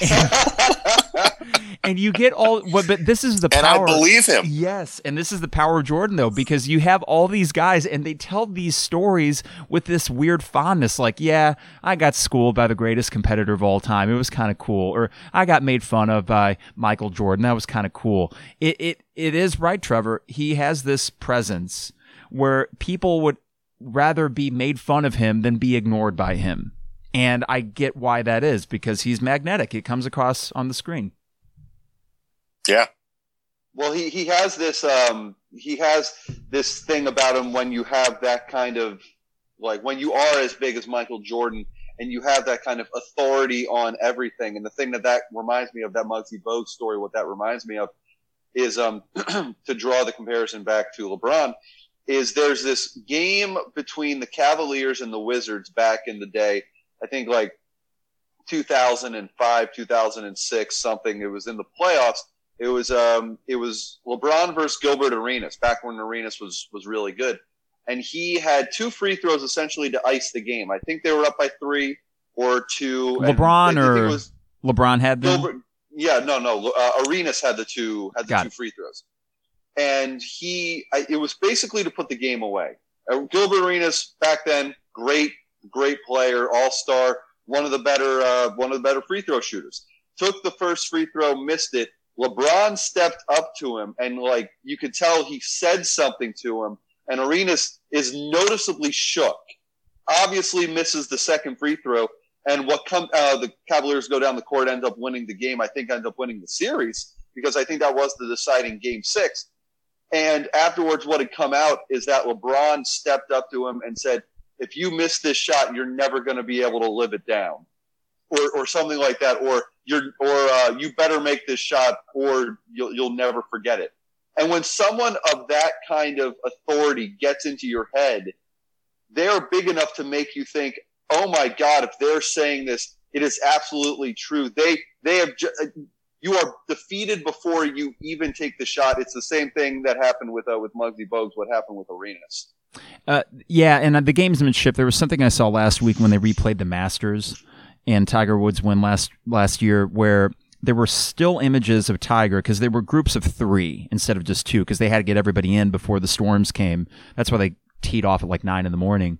And, and you get all but, but this is the power. And I believe him. Yes, and this is the power of Jordan though, because you have all these guys and they tell these stories with this weird fondness, like, yeah, I got schooled by the greatest competitor of all time. It was kind of cool, or I got made fun of by Michael Jordan. That was kind of cool. It it it is right, Trevor. He has this presence where people would rather be made fun of him than be ignored by him. And I get why that is because he's magnetic. It comes across on the screen. Yeah. Well, he, he has this um, he has this thing about him when you have that kind of like when you are as big as Michael Jordan and you have that kind of authority on everything. And the thing that that reminds me of that Muggsy Bogues story, what that reminds me of is um, to draw the comparison back to LeBron is there's this game between the Cavaliers and the Wizards back in the day. I think like 2005, 2006, something. It was in the playoffs it was um, it was LeBron versus Gilbert Arenas back when Arenas was was really good, and he had two free throws essentially to ice the game. I think they were up by three or two. LeBron or was, LeBron had them. Gilbert, yeah, no, no. Uh, Arenas had the two had the Got two it. free throws, and he I, it was basically to put the game away. Uh, Gilbert Arenas back then, great, great player, all star, one of the better uh, one of the better free throw shooters. Took the first free throw, missed it LeBron stepped up to him and like you could tell he said something to him and Arenas is noticeably shook. Obviously misses the second free throw and what come uh, the Cavaliers go down the court end up winning the game. I think end up winning the series because I think that was the deciding game 6. And afterwards what had come out is that LeBron stepped up to him and said if you miss this shot you're never going to be able to live it down. Or or something like that or you're or uh, you better make this shot or you'll you'll never forget it. And when someone of that kind of authority gets into your head, they're big enough to make you think, "Oh my God! If they're saying this, it is absolutely true." They they have. Ju- you are defeated before you even take the shot. It's the same thing that happened with uh, with Muggsy Bogues. What happened with Arenas? Uh, yeah, and uh, the gamesmanship. There was something I saw last week when they replayed the Masters and Tiger Woods win last last year, where there were still images of Tiger because they were groups of three instead of just two because they had to get everybody in before the storms came. That's why they teed off at like nine in the morning.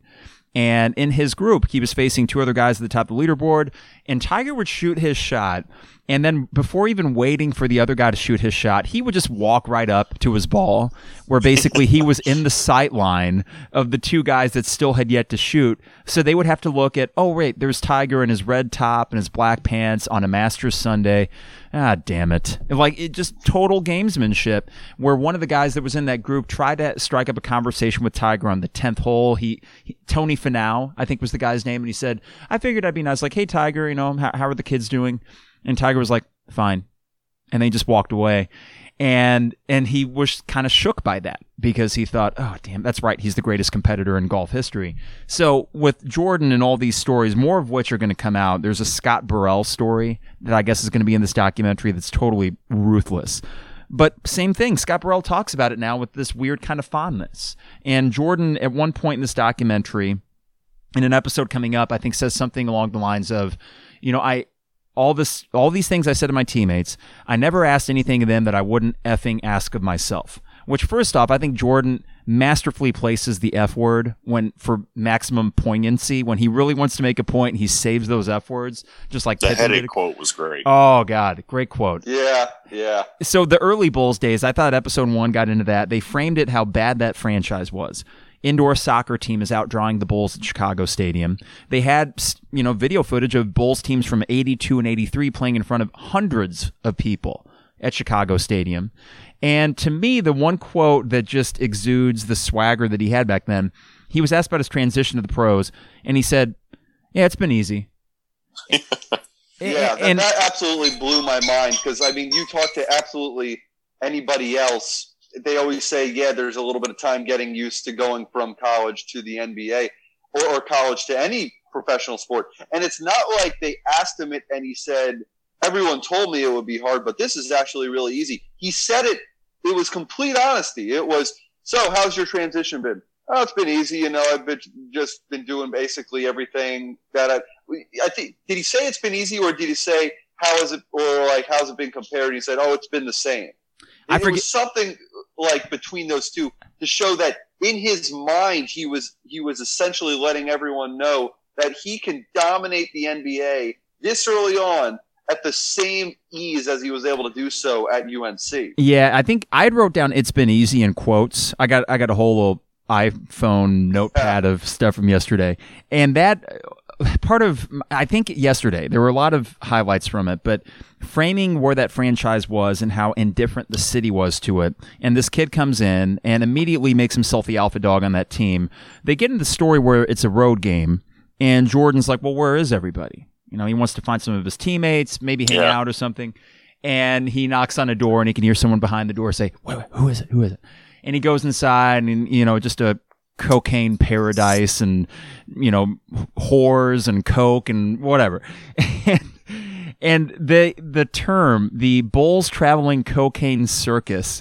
And in his group, he was facing two other guys at the top of the leaderboard, and Tiger would shoot his shot. And then before even waiting for the other guy to shoot his shot, he would just walk right up to his ball, where basically he was in the sight line of the two guys that still had yet to shoot. So they would have to look at, oh, wait, there's Tiger in his red top and his black pants on a Masters Sunday. Ah, damn it. Like, it just total gamesmanship where one of the guys that was in that group tried to strike up a conversation with Tiger on the 10th hole. He, he Tony Finau, I think was the guy's name. And he said, I figured I'd be nice. Like, hey, Tiger, you know, how, how are the kids doing? And Tiger was like, fine. And they just walked away. And and he was kind of shook by that because he thought, oh damn, that's right, he's the greatest competitor in golf history. So with Jordan and all these stories, more of which are going to come out. There's a Scott Burrell story that I guess is going to be in this documentary that's totally ruthless. But same thing, Scott Burrell talks about it now with this weird kind of fondness. And Jordan, at one point in this documentary, in an episode coming up, I think says something along the lines of, you know, I all this all these things I said to my teammates, I never asked anything of them that I wouldn't effing ask of myself. Which first off, I think Jordan masterfully places the F word when for maximum poignancy. When he really wants to make a point, he saves those F words. Just like the headache quote was great. Oh God, great quote. Yeah, yeah. So the early Bulls days, I thought episode one got into that. They framed it how bad that franchise was indoor soccer team is outdrawing the Bulls at Chicago Stadium. They had, you know, video footage of Bulls teams from 82 and 83 playing in front of hundreds of people at Chicago Stadium. And to me, the one quote that just exudes the swagger that he had back then, he was asked about his transition to the pros, and he said, Yeah, it's been easy. yeah, that, and, that absolutely blew my mind because, I mean, you talk to absolutely anybody else they always say, yeah, there's a little bit of time getting used to going from college to the NBA or, or college to any professional sport. And it's not like they asked him it and he said, everyone told me it would be hard, but this is actually really easy. He said it, it was complete honesty. It was, so how's your transition been? Oh, it's been easy. You know, I've been just been doing basically everything that I, I think, did he say it's been easy or did he say, how is it, or like, how's it been compared? He said, oh, it's been the same. I forget something like between those two to show that in his mind he was he was essentially letting everyone know that he can dominate the NBA this early on at the same ease as he was able to do so at UNC. Yeah, I think I wrote down "It's been easy" in quotes. I got I got a whole little iPhone notepad of stuff from yesterday, and that part of I think yesterday there were a lot of highlights from it, but framing where that franchise was and how indifferent the city was to it. And this kid comes in and immediately makes himself the alpha dog on that team. They get into the story where it's a road game, and Jordan's like, "Well, where is everybody?" You know, he wants to find some of his teammates, maybe hang yeah. out or something. And he knocks on a door, and he can hear someone behind the door say, wait, wait, "Who is it? Who is it?" And he goes inside, and you know, just a cocaine paradise and you know whores and coke and whatever and, and the the term the bulls traveling cocaine circus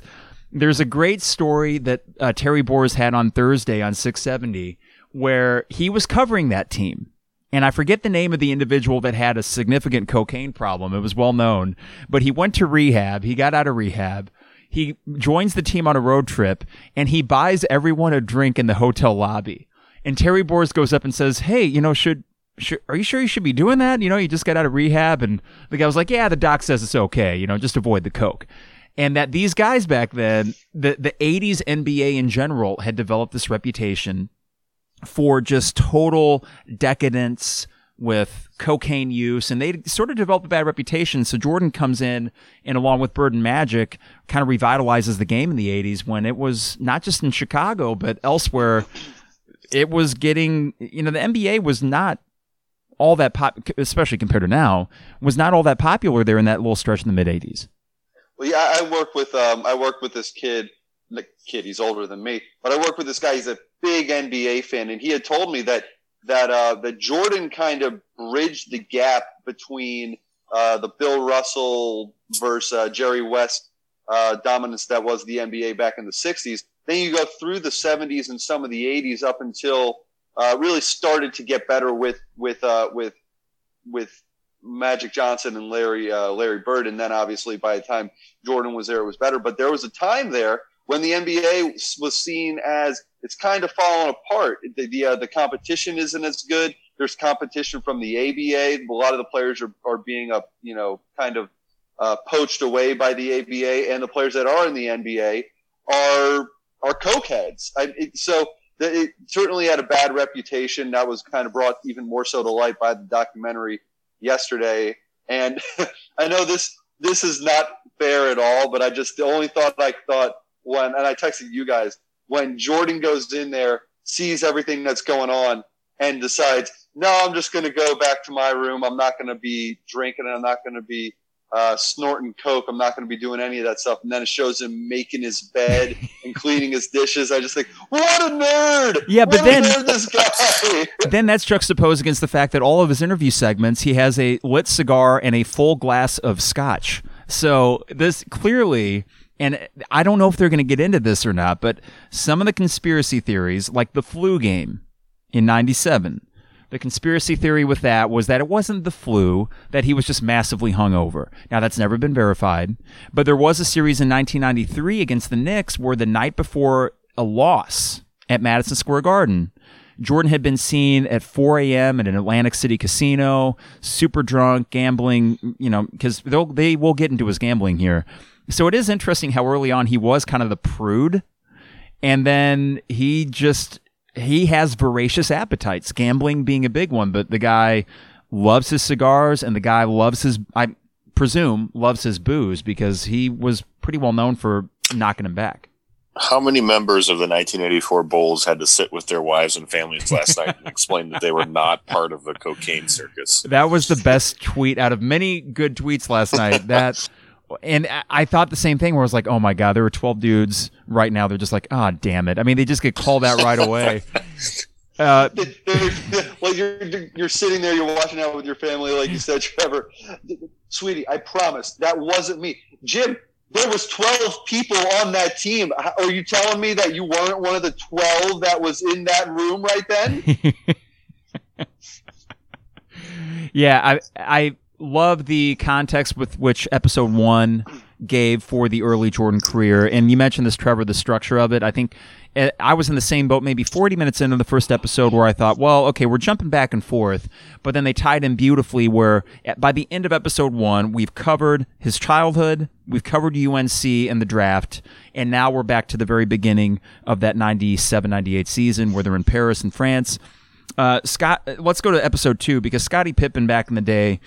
there's a great story that uh, terry boers had on thursday on 670 where he was covering that team and I forget the name of the individual that had a significant cocaine problem. It was well known, but he went to rehab. He got out of rehab he joins the team on a road trip and he buys everyone a drink in the hotel lobby. And Terry Boers goes up and says, Hey, you know, should, should, are you sure you should be doing that? You know, you just got out of rehab. And the guy was like, Yeah, the doc says it's okay. You know, just avoid the coke. And that these guys back then, the, the 80s NBA in general had developed this reputation for just total decadence, with cocaine use, and they sort of develop a bad reputation. So Jordan comes in and, along with Bird and Magic, kind of revitalizes the game in the '80s when it was not just in Chicago but elsewhere. It was getting, you know, the NBA was not all that pop, especially compared to now, was not all that popular there in that little stretch in the mid '80s. Well, yeah, I work with um, I work with this kid. The kid, he's older than me, but I work with this guy. He's a big NBA fan, and he had told me that that uh, that Jordan kind of bridged the gap between uh, the Bill Russell versus uh, Jerry West uh, dominance that was the NBA back in the '60s Then you go through the 70s and some of the 80s up until uh, really started to get better with with uh, with with Magic Johnson and Larry uh, Larry Bird, and then obviously by the time Jordan was there, it was better. But there was a time there when the NBA was seen as it's kind of falling apart. The the, uh, the competition isn't as good. There's competition from the ABA. A lot of the players are, are being up, you know, kind of uh, poached away by the ABA, and the players that are in the NBA are are cokeheads. I, it, so it certainly had a bad reputation. That was kind of brought even more so to light by the documentary yesterday. And I know this this is not fair at all, but I just the only thought I thought when and I texted you guys when Jordan goes in there, sees everything that's going on, and decides, no, I'm just going to go back to my room. I'm not going to be drinking. And I'm not going to be uh, snorting coke. I'm not going to be doing any of that stuff. And then it shows him making his bed and cleaning his dishes. I just think, what a nerd! Yeah, but then this guy. then that's juxtaposed against the fact that all of his interview segments, he has a lit cigar and a full glass of scotch. So this clearly. And I don't know if they're going to get into this or not, but some of the conspiracy theories, like the flu game in 97, the conspiracy theory with that was that it wasn't the flu, that he was just massively hungover. Now, that's never been verified, but there was a series in 1993 against the Knicks where the night before a loss at Madison Square Garden, Jordan had been seen at 4 a.m. at an Atlantic City casino, super drunk, gambling, you know, because they will get into his gambling here. So it is interesting how early on he was kind of the prude. And then he just he has voracious appetites, gambling being a big one, but the guy loves his cigars and the guy loves his, I presume, loves his booze because he was pretty well known for knocking him back. How many members of the 1984 Bulls had to sit with their wives and families last night and explain that they were not part of the cocaine circus? That was the best tweet out of many good tweets last night. That and I thought the same thing where I was like, oh my God, there were 12 dudes right now. They're just like, ah, oh, damn it. I mean, they just get called out right away. Uh, well, you're, you're sitting there, you're watching out with your family, like you said, Trevor. Sweetie, I promise that wasn't me. Jim, there was 12 people on that team. Are you telling me that you weren't one of the 12 that was in that room right then? yeah, I, I love the context with which episode one gave for the early Jordan career. And you mentioned this, Trevor, the structure of it. I think I was in the same boat maybe 40 minutes into the first episode where I thought, well, okay, we're jumping back and forth. But then they tied in beautifully where by the end of episode one, we've covered his childhood, we've covered UNC and the draft, and now we're back to the very beginning of that 97 98 season where they're in Paris and France. Uh, Scott, let's go to episode two because Scottie Pippen back in the day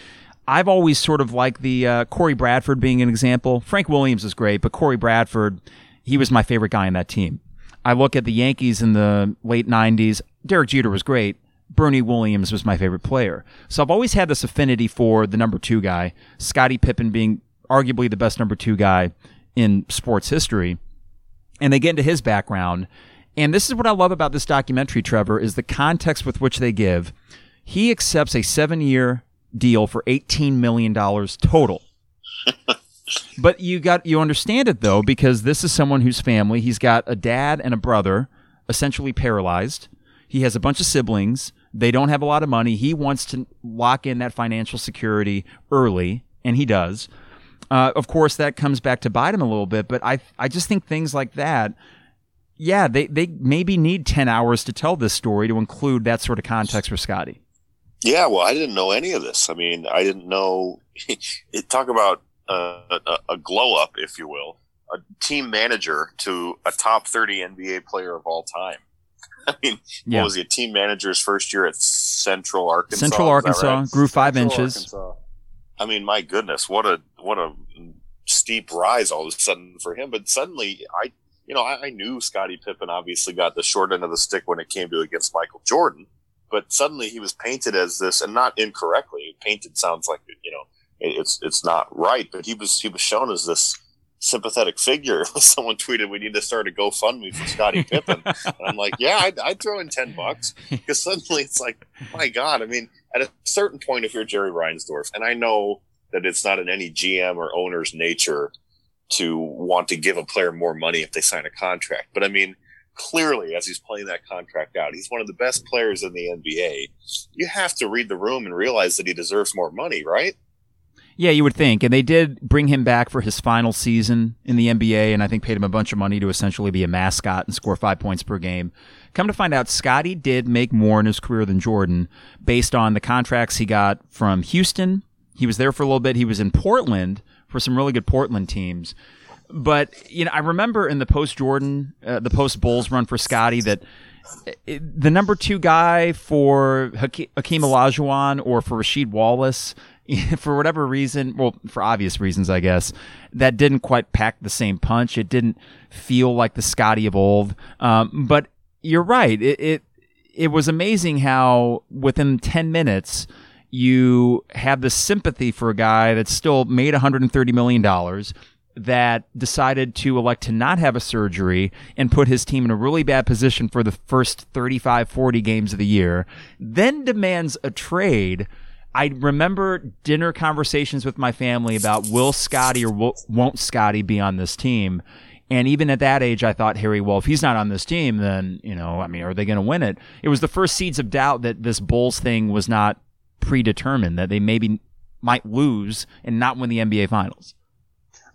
I've always sort of liked the uh, Cory Bradford being an example. Frank Williams is great, but Cory Bradford, he was my favorite guy in that team. I look at the Yankees in the late 90s. Derek Jeter was great. Bernie Williams was my favorite player. So I've always had this affinity for the number two guy, Scottie Pippen being arguably the best number two guy in sports history. And they get into his background. And this is what I love about this documentary, Trevor, is the context with which they give. He accepts a seven year, deal for $18 million total. but you got you understand it though because this is someone whose family he's got a dad and a brother essentially paralyzed. He has a bunch of siblings. They don't have a lot of money. He wants to lock in that financial security early, and he does. Uh, of course, that comes back to bite him a little bit, but I I just think things like that, yeah, they, they maybe need 10 hours to tell this story to include that sort of context for Scottie. Yeah, well, I didn't know any of this. I mean, I didn't know. talk about a, a glow up, if you will, a team manager to a top 30 NBA player of all time. I mean, yeah. what was he? A team manager's first year at Central Arkansas. Central Arkansas right? grew five Central inches. Arkansas. I mean, my goodness, what a what a steep rise all of a sudden for him. But suddenly, I you know I, I knew Scottie Pippen obviously got the short end of the stick when it came to against Michael Jordan but suddenly he was painted as this, and not incorrectly. Painted sounds like you know it's it's not right, but he was he was shown as this sympathetic figure. Someone tweeted, "We need to start a GoFundMe for Scottie Pippen." and I'm like, "Yeah, I'd, I'd throw in ten bucks," because suddenly it's like, my God. I mean, at a certain point, if you're Jerry Reinsdorf, and I know that it's not in any GM or owner's nature to want to give a player more money if they sign a contract. But I mean, clearly, as he's playing that contract out, he's one of the best players in the NBA. You have to read the room and realize that he deserves more money, right? Yeah, you would think. And they did bring him back for his final season in the NBA, and I think paid him a bunch of money to essentially be a mascot and score five points per game. Come to find out, Scottie did make more in his career than Jordan based on the contracts he got from Houston. He was there for a little bit. He was in Portland for some really good Portland teams. But, you know, I remember in the post Jordan, uh, the post Bulls run for Scottie that uh, the number two guy for Hakeem Olajuwon or for Rasheed Wallace for whatever reason, well, for obvious reasons, I guess, that didn't quite pack the same punch. It didn't feel like the Scottie of old. Um, but you're right. It, it, it was amazing how within 10 minutes, you have the sympathy for a guy that still made $130 million that decided to elect to not have a surgery and put his team in a really bad position for the first 35, 40 games of the year, then demands a trade – I remember dinner conversations with my family about will Scottie or won't Scottie be on this team. And even at that age, I thought, Harry, well, if he's not on this team, then, you know, I mean, are they going to win it? It was the first seeds of doubt that this Bulls thing was not predetermined, that they maybe might lose and not win the NBA Finals.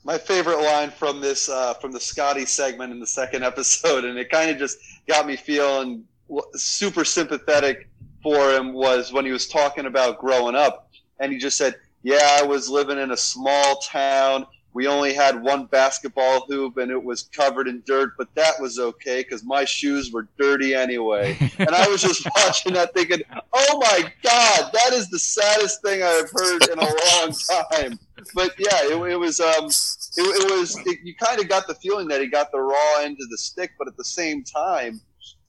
My favorite line from this, uh, from the Scottie segment in the second episode, and it kind of just got me feeling super sympathetic for him was when he was talking about growing up, and he just said, "Yeah, I was living in a small town. We only had one basketball hoop, and it was covered in dirt, but that was okay because my shoes were dirty anyway." and I was just watching that, thinking, "Oh my God, that is the saddest thing I've heard in a long time." But yeah, it, it was. Um, it, it was. It, you kind of got the feeling that he got the raw end of the stick, but at the same time,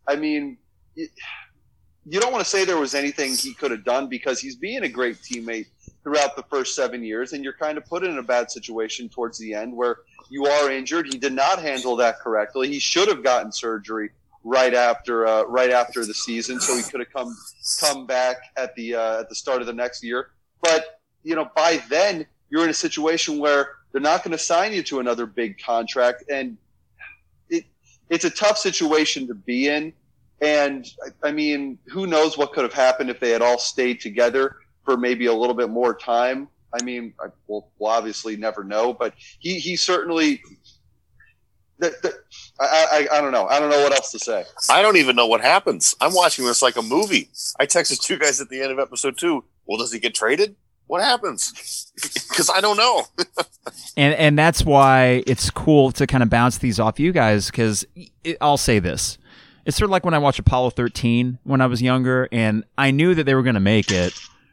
I mean. It, you don't want to say there was anything he could have done because he's being a great teammate throughout the first seven years, and you're kind of put in a bad situation towards the end where you are injured. He did not handle that correctly. He should have gotten surgery right after uh, right after the season, so he could have come come back at the uh, at the start of the next year. But you know, by then you're in a situation where they're not going to sign you to another big contract, and it it's a tough situation to be in and I mean, who knows what could have happened if they had all stayed together for maybe a little bit more time. I mean, I, we'll, we'll obviously never know, but he, he certainly. The, the, I, I, I don't know. I don't know what else to say. I don't even know what happens. I'm watching this like a movie. I texted two guys at the end of episode two. Well, does he get traded? What happens? Because I don't know. and and that's why it's cool to kind of bounce these off you guys. Because I'll say this: it's sort of like when I watched Apollo 13 when I was younger, and I knew that they were going to make it,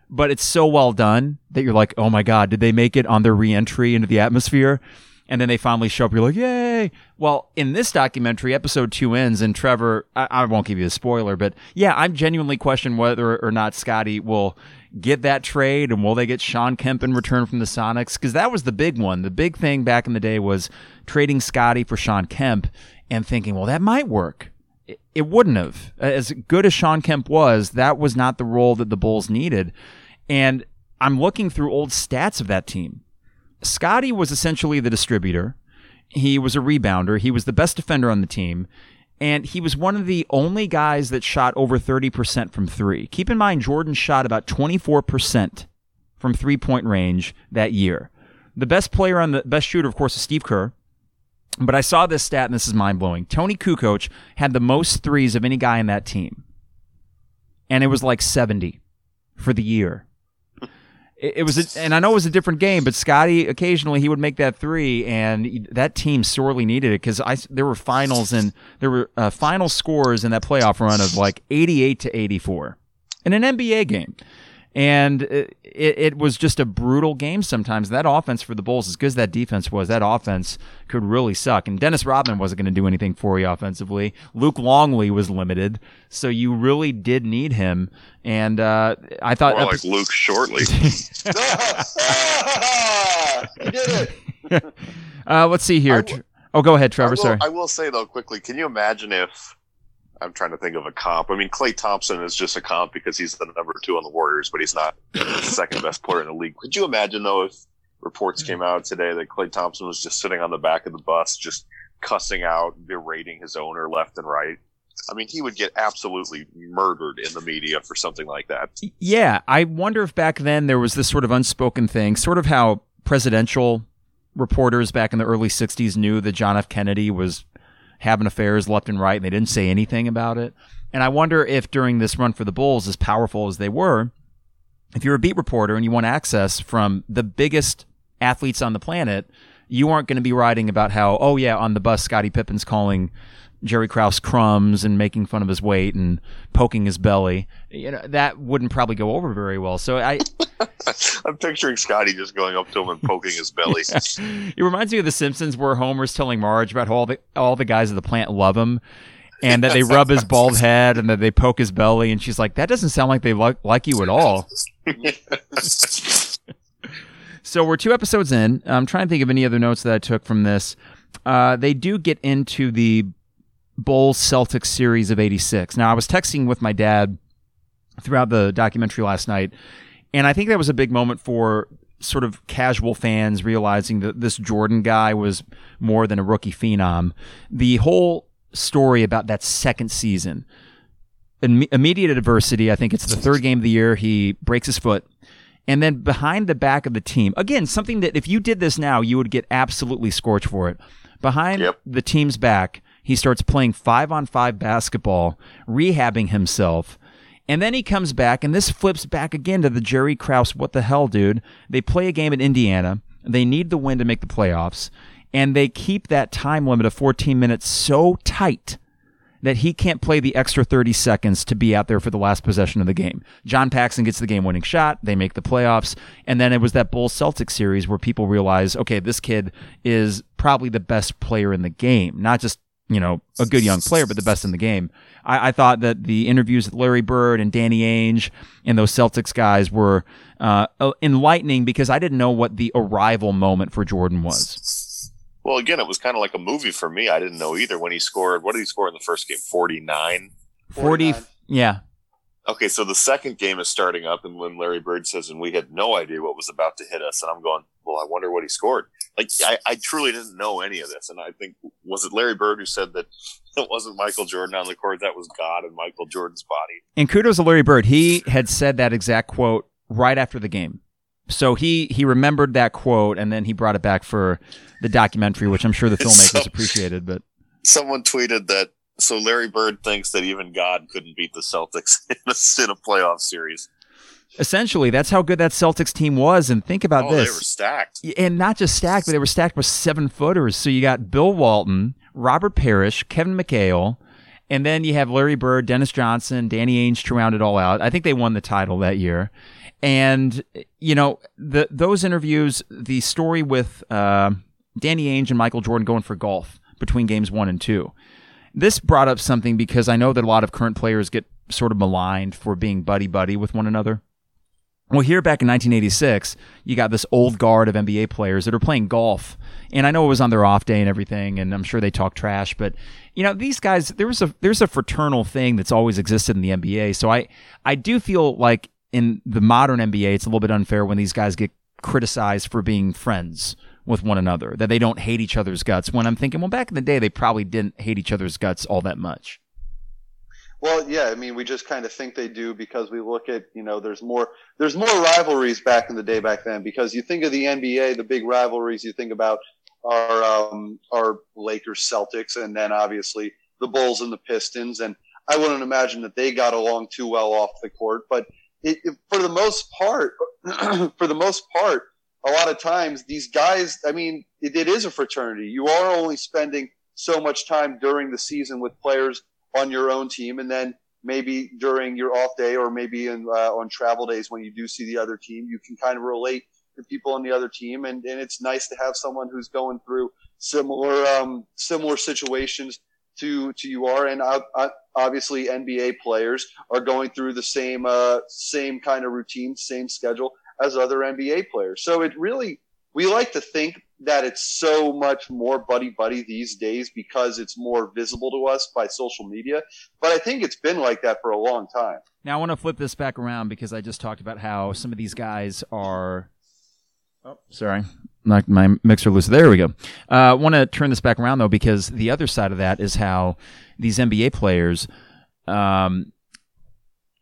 but it's so well done that you're like, oh my God, did they make it on their reentry into the atmosphere? And then they finally show up. You're like, yay! Well, in this documentary, episode two ends, and Trevor, I, I won't give you a spoiler, but yeah, I'm genuinely questioning whether or not Scottie will get that trade and will they get Shawn Kemp in return from the Sonics? Because that was the big one. The big thing back in the day was trading Scottie for Shawn Kemp and thinking, well, that might work it wouldn't have. As good as Shawn Kemp was, that was not the role that the Bulls needed. And I'm looking through old stats of that team. Scottie was essentially the distributor. He was a rebounder. He was the best defender on the team. And he was one of the only guys that shot over 30% from three. Keep in mind, Jordan shot about 24% from three point range that year. The best player on the best shooter, of course, is Steve Kerr. But I saw this stat, and this is mind blowing. Toni Kukoc had the most threes of any guy in that team, and it was like 70 for the year. It, it was, a, and I know it was a different game, but Scottie occasionally he would make that three, and that team sorely needed it because I there were finals and there were uh, final scores in that playoff run of like 88 to 84 in an NBA game and it, it, was just a brutal game sometimes. That offense for the Bulls, as good as that defense was, that offense could really suck. And Dennis Rodman wasn't going to do anything for you offensively. Luke Longley was limited, so you really did need him. And uh, I thought more like Luke Shortly. he did it. uh, let's see here. W- oh, go ahead, Trevor. I will, sorry. I will say though quickly. Can you imagine if I'm trying to think of a comp. I mean, Klay Thompson is just a comp because he's the number two on the Warriors, but he's not the second best player in the league. Could you imagine though if reports came out today that Klay Thompson was just sitting on the back of the bus, just cussing out, berating his owner left and right. I mean, he would get absolutely murdered in the media for something like that. Yeah, I wonder if back then there was this sort of unspoken thing, sort of how presidential reporters back in the early 60s knew that John F. Kennedy was having affairs left and right and they didn't say anything about it. And I wonder if during this run for the Bulls, as powerful as they were, if you're a beat reporter and you want access from the biggest athletes on the planet, you aren't going to be writing about how, oh yeah, on the bus, Scottie Pippen's calling Jerry Krause crumbs and making fun of his weight and poking his belly. You know, that wouldn't probably go over very well. So I. I'm picturing Scottie just going up to him and poking his belly. yeah. It reminds me of The Simpsons where Homer's telling Marge about how all the all the guys at the plant love him, and that they rub his bald head and that they poke his belly, and she's like, "That doesn't sound like they like like you at all." so we're two episodes in. I'm trying to think of any other notes that I took from this. Uh, they do get into the Bulls Celtics series of '86. Now I was texting with my dad throughout the documentary last night, and I think that was a big moment for sort of casual fans realizing that this Jordan guy was more than a rookie phenom. The whole story about that second season, immediate adversity. I think it's the third game of the year. He breaks his foot. And then behind the back of the team, again, something that if you did this now, you would get absolutely scorched for it. Behind Yep. the team's back, he starts playing five on five basketball, rehabbing himself. And then he comes back, and this flips back again to the Jerry Krause, what the hell, dude? They play a game in Indiana. They need the win to make the playoffs. And they keep that time limit of 14 minutes so tight that he can't play the extra 30 seconds to be out there for the last possession of the game. John Paxson gets the game winning shot. They make the playoffs. And then it was that Bulls Celtics series where people realize, okay, this kid is probably the best player in the game, not just you know, a good young player, but the best in the game. I, I thought that the interviews with Larry Bird and Danny Ainge and those Celtics guys were uh, enlightening because I didn't know what the arrival moment for Jordan was. Well, again, it was kind of like a movie for me. I didn't know either when he scored. What did he score in the first game? 49? 40, 49. yeah. Okay, so the second game is starting up, and when Larry Bird says, and we had no idea what was about to hit us, and I'm going, well, I wonder what he scored. Like, I, I truly didn't know any of this. And I think, was it Larry Bird who said that it wasn't Michael Jordan on the court? That was God and Michael Jordan's body. And kudos to Larry Bird. He had said that exact quote right after the game. So he he remembered that quote and then he brought it back for the documentary, which I'm sure the filmmakers So- appreciated. But Someone tweeted that, so Larry Bird thinks that even God couldn't beat the Celtics in a, in a playoff series. Essentially, that's how good that Celtics team was. And think about oh, this. they were stacked. and not just stacked, but they were stacked with seven footers. So you got Bill Walton, Robert Parish, Kevin McHale, and then you have Larry Bird, Dennis Johnson, Danny Ainge to round it all out. I think they won the title that year. And you know the those interviews, the story with uh, Danny Ainge and Michael Jordan going for golf between games one and two. This brought up something because I know that a lot of current players get sort of maligned for being buddy buddy with one another. Well, here back in 1986, you got this old guard of NBA players that are playing golf. And I know it was on their off day and everything, and I'm sure they talk trash, but you know, these guys, there's a there's a fraternal thing that's always existed in the NBA. So I I do feel like in the modern NBA, it's a little bit unfair when these guys get criticized for being friends with one another, that they don't hate each other's guts. When I'm thinking, well, back in the day, they probably didn't hate each other's guts all that much. Well, yeah, I mean, we just kind of think they do because we look at, you know, there's more, there's more rivalries back in the day back then because you think of the NBA, the big rivalries you think about are, um, are Lakers Celtics and then obviously the Bulls and the Pistons. And I wouldn't imagine that they got along too well off the court, but it, it, for the most part, for the most part, a lot of times these guys, I mean, it, it is a fraternity. You are only spending so much time during the season with players on your own team, and then maybe during your off day or maybe in, uh, on travel days when you do see the other team, you can kind of relate to people on the other team, and, and it's nice to have someone who's going through similar um, similar situations to to you are, and obviously NBA players are going through the same uh, same kind of routine, same schedule as other NBA players. So it really we like to think that it's so much more buddy buddy these days because it's more visible to us by social media. But I think it's been like that for a long time. Now I want to flip this back around because I just talked about how some of these guys are Oh, sorry. Knocked my mixer loose. There we go. I uh, want to turn this back around, though, because the other side of that is how these NBA players. Um,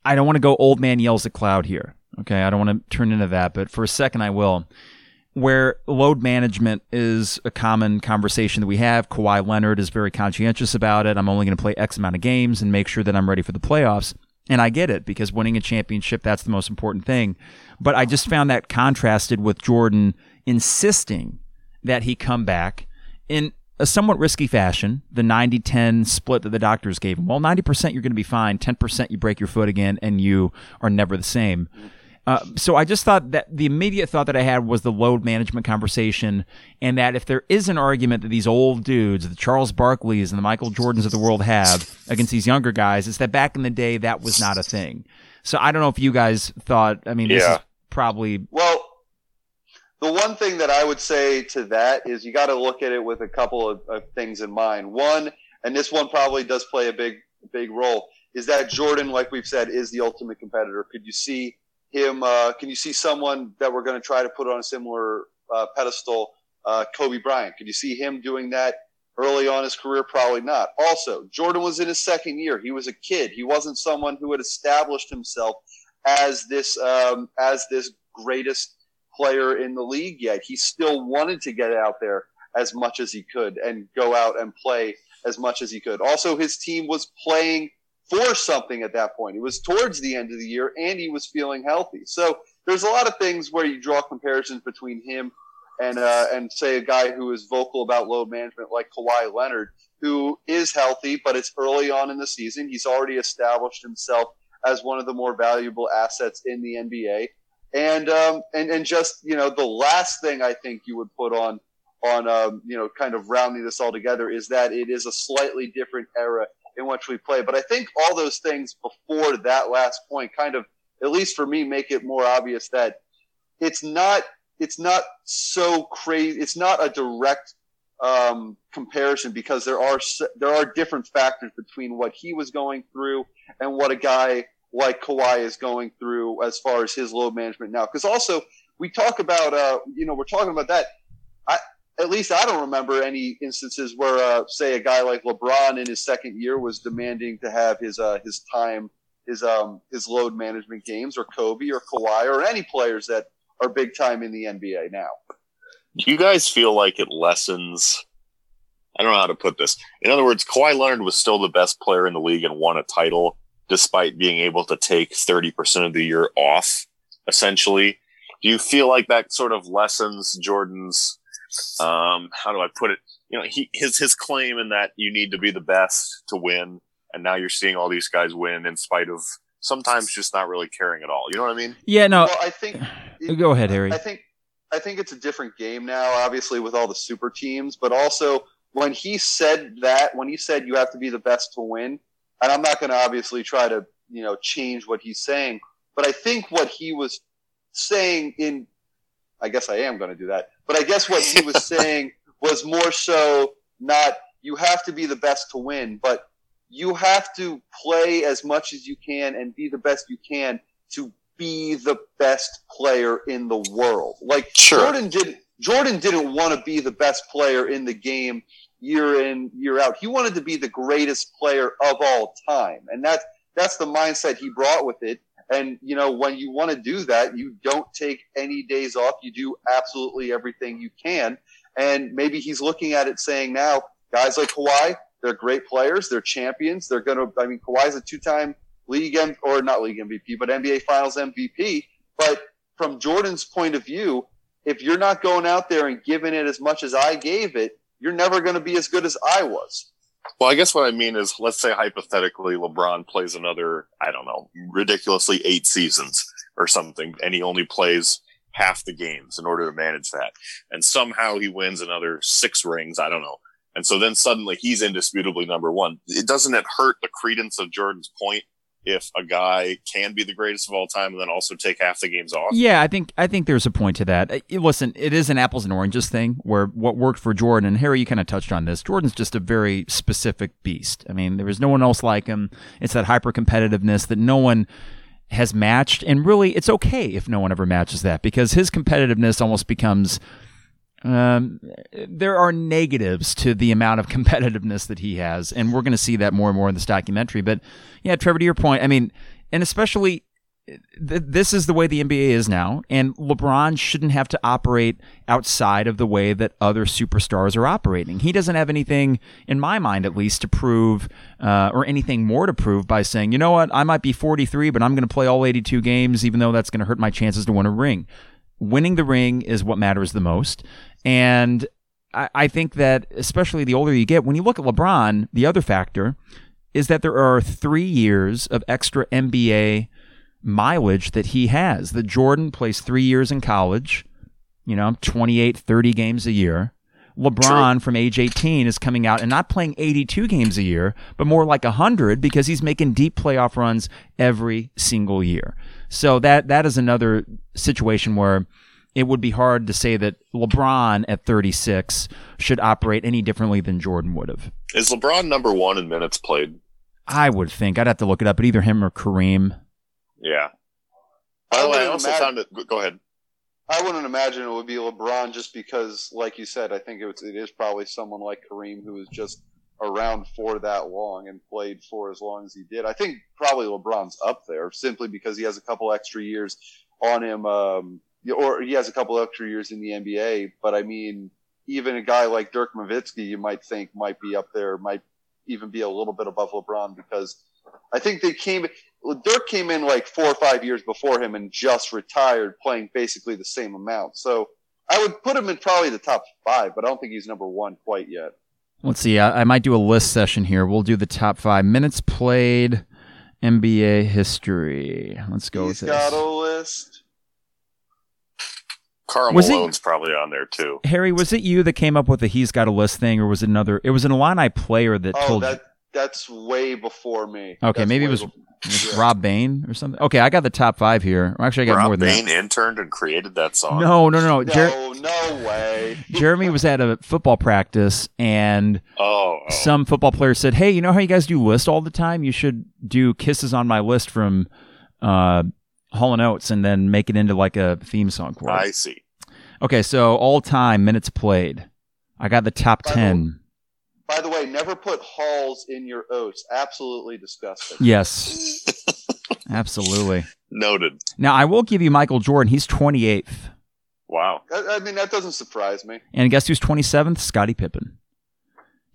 I don't want to go old man yells at cloud here. Okay. I don't want to turn into that, but for a second, I will. Where load management is a common conversation that we have. Kawhi Leonard is very conscientious about it. I'm only going to play X amount of games and make sure that I'm ready for the playoffs. And I get it because winning a championship, that's the most important thing. But I just found that contrasted with Jordan insisting that he come back in a somewhat risky fashion, the 90 10 split that the doctors gave him. Well, 90% you're going to be fine, 10% you break your foot again, and you are never the same. Uh, so I just thought that the immediate thought that I had was the load management conversation, and that if there is an argument that these old dudes, the Charles Barkleys and the Michael Jordans of the world have against these younger guys, is that back in the day that was not a thing. So I don't know if you guys thought. I mean, this yeah. is probably well. The one thing that I would say to that is you got to look at it with a couple of, of things in mind. One, and this one probably does play a big big role, is that Jordan, like we've said, is the ultimate competitor. Could you see? Him? Uh, can you see someone that we're going to try to put on a similar uh, pedestal? Uh, Kobe Bryant. Can you see him doing that early on his career? Probably not. Also, Jordan was in his second year. He was a kid. He wasn't someone who had established himself as this um, as this greatest player in the league yet. He still wanted to get out there as much as he could and go out and play as much as he could. Also, his team was playing for something at that point. It was towards the end of the year and he was feeling healthy. So there's a lot of things where you draw comparisons between him and uh, and say a guy who is vocal about load management like Kawhi Leonard, who is healthy, but it's early on in the season. He's already established himself as one of the more valuable assets in the NBA. And um, and and just you know the last thing I think you would put on on um, you know kind of rounding this all together is that it is a slightly different era in which we play. But I think all those things before that last point kind of, at least for me, make it more obvious that it's not it's not so crazy. It's not a direct um, comparison because there are there are different factors between what he was going through and what a guy like Kawhi is going through as far as his load management now. Because also we talk about uh, you know we're talking about that. At least I don't remember any instances where, uh, say, a guy like LeBron in his second year was demanding to have his uh, his time, his um his load management games, or Kobe or Kawhi or any players that are big time in the NBA now. Do you guys feel like it lessens? I don't know how to put this. In other words, Kawhi Leonard was still the best player in the league and won a title despite being able to take 30% of the year off, essentially. Do you feel like that sort of lessens Jordan's um, how do I put it? You know, he, his, his claim in that you need to be the best to win. And now you're seeing all these guys win in spite of sometimes just not really caring at all. You know what I mean? Yeah, no. Well, I think. Go ahead, Harry. I think, I think it's a different game now, obviously, with all the super teams, but also when he said that, when he said you have to be the best to win, and I'm not going to obviously try to, you know, change what he's saying, but I think what he was saying in I guess I am going to do that. But I guess what he was saying was more so not you have to be the best to win, but you have to play as much as you can and be the best you can to be the best player in the world. Like sure. Jordan didn't Jordan didn't want to be the best player in the game year in year out. He wanted to be the greatest player of all time, and that's that's the mindset he brought with it. And, you know, when you want to do that, you don't take any days off. You do absolutely everything you can. And maybe he's looking at it saying now, guys like Kawhi, they're great players. They're champions. They're going to, I mean, Kawhi's a two time league, M- or not league MVP, but NBA finals MVP. But from Jordan's point of view, if you're not going out there and giving it as much as I gave it, you're never going to be as good as I was. Well, I guess what I mean is, let's say hypothetically, LeBron plays another, I don't know, ridiculously eight seasons or something, and he only plays half the games in order to manage that. And somehow he wins another six rings. I don't know. And so then suddenly he's indisputably number one. It doesn't it hurt the credence of Jordan's point if a guy can be the greatest of all time and then also take half the games off. Yeah, I think I think there's a point to that. Uh, listen, it is an apples and oranges thing where what worked for Jordan and Harry, you kind of touched on this. Jordan's just a very specific beast. I mean, there is no one else like him. It's that hyper competitiveness that no one has matched. And really, it's okay if no one ever matches that because his competitiveness almost becomes. Um, there are negatives to the amount of competitiveness that he has, and we're going to see that more and more in this documentary. But yeah, Trevor, to your point, I mean, and especially th- this is the way the NBA is now, and LeBron shouldn't have to operate outside of the way that other superstars are operating. He doesn't have anything, in my mind at least, to prove uh, or anything more to prove by saying, you know what, I might be 43, but I'm going to play all 82 games, even though that's going to hurt my chances to win a ring. Winning the ring is what matters the most. And I, I think that, especially the older you get, when you look at LeBron, the other factor is that there are three years of extra NBA mileage that he has. That Jordan plays three years in college, you know, 28, 30 games a year. LeBron from age 18 is coming out and not playing 82 games a year, but more like 100 because he's making deep playoff runs every single year. So that that is another situation where it would be hard to say that LeBron at 36 should operate any differently than Jordan would have. Is LeBron number 1 in minutes played? I would think. I'd have to look it up, but either him or Kareem. Yeah. By the way, I also imagine, found it. Go ahead. I wouldn't imagine it would be LeBron just because, like you said, I think it, it is probably someone like Kareem who was just around for that long and played for as long as he did. I think probably LeBron's up there simply because he has a couple extra years on him, um, or he has a couple extra years in the NBA. But I mean, even a guy like Dirk Nowitzki, you might think might be up there, might even be a little bit above LeBron because I think they came. Dirk came in like four or five years before him and just retired, playing basically the same amount. So I would put him in probably the top five, but I don't think he's number one quite yet. Let's see. I, I might do a list session here. We'll do the top five minutes played, NBA history. Let's go he's with this. got a list. Karl was Malone's it, probably on there too. Harry, was it you that came up with the "he's got a list" thing, or was it another? It was an Illini player that oh, told. That, that's way before me. Okay, that's maybe it was yeah. Rob Bain or something. Okay, I got the top five here. Actually, I got Rob more than Bain that. interned and created that song. No, no, no, no. Jer- no, no way. Jeremy was at a football practice, and oh, oh, some football player said, "Hey, you know how you guys do list all the time? You should do kisses on my list from uh, Hall and Oates, and then make it into like a theme song for us." I see. Okay, so all time minutes played. I got the top by ten. The, by the way, never put halls in your oats. Absolutely disgusting. Yes. Absolutely. Noted. Now I will give you Michael Jordan. He's twenty eighth. Wow. I, I, mean that doesn't surprise me. And guess who's twenty seventh? Scottie Pippen.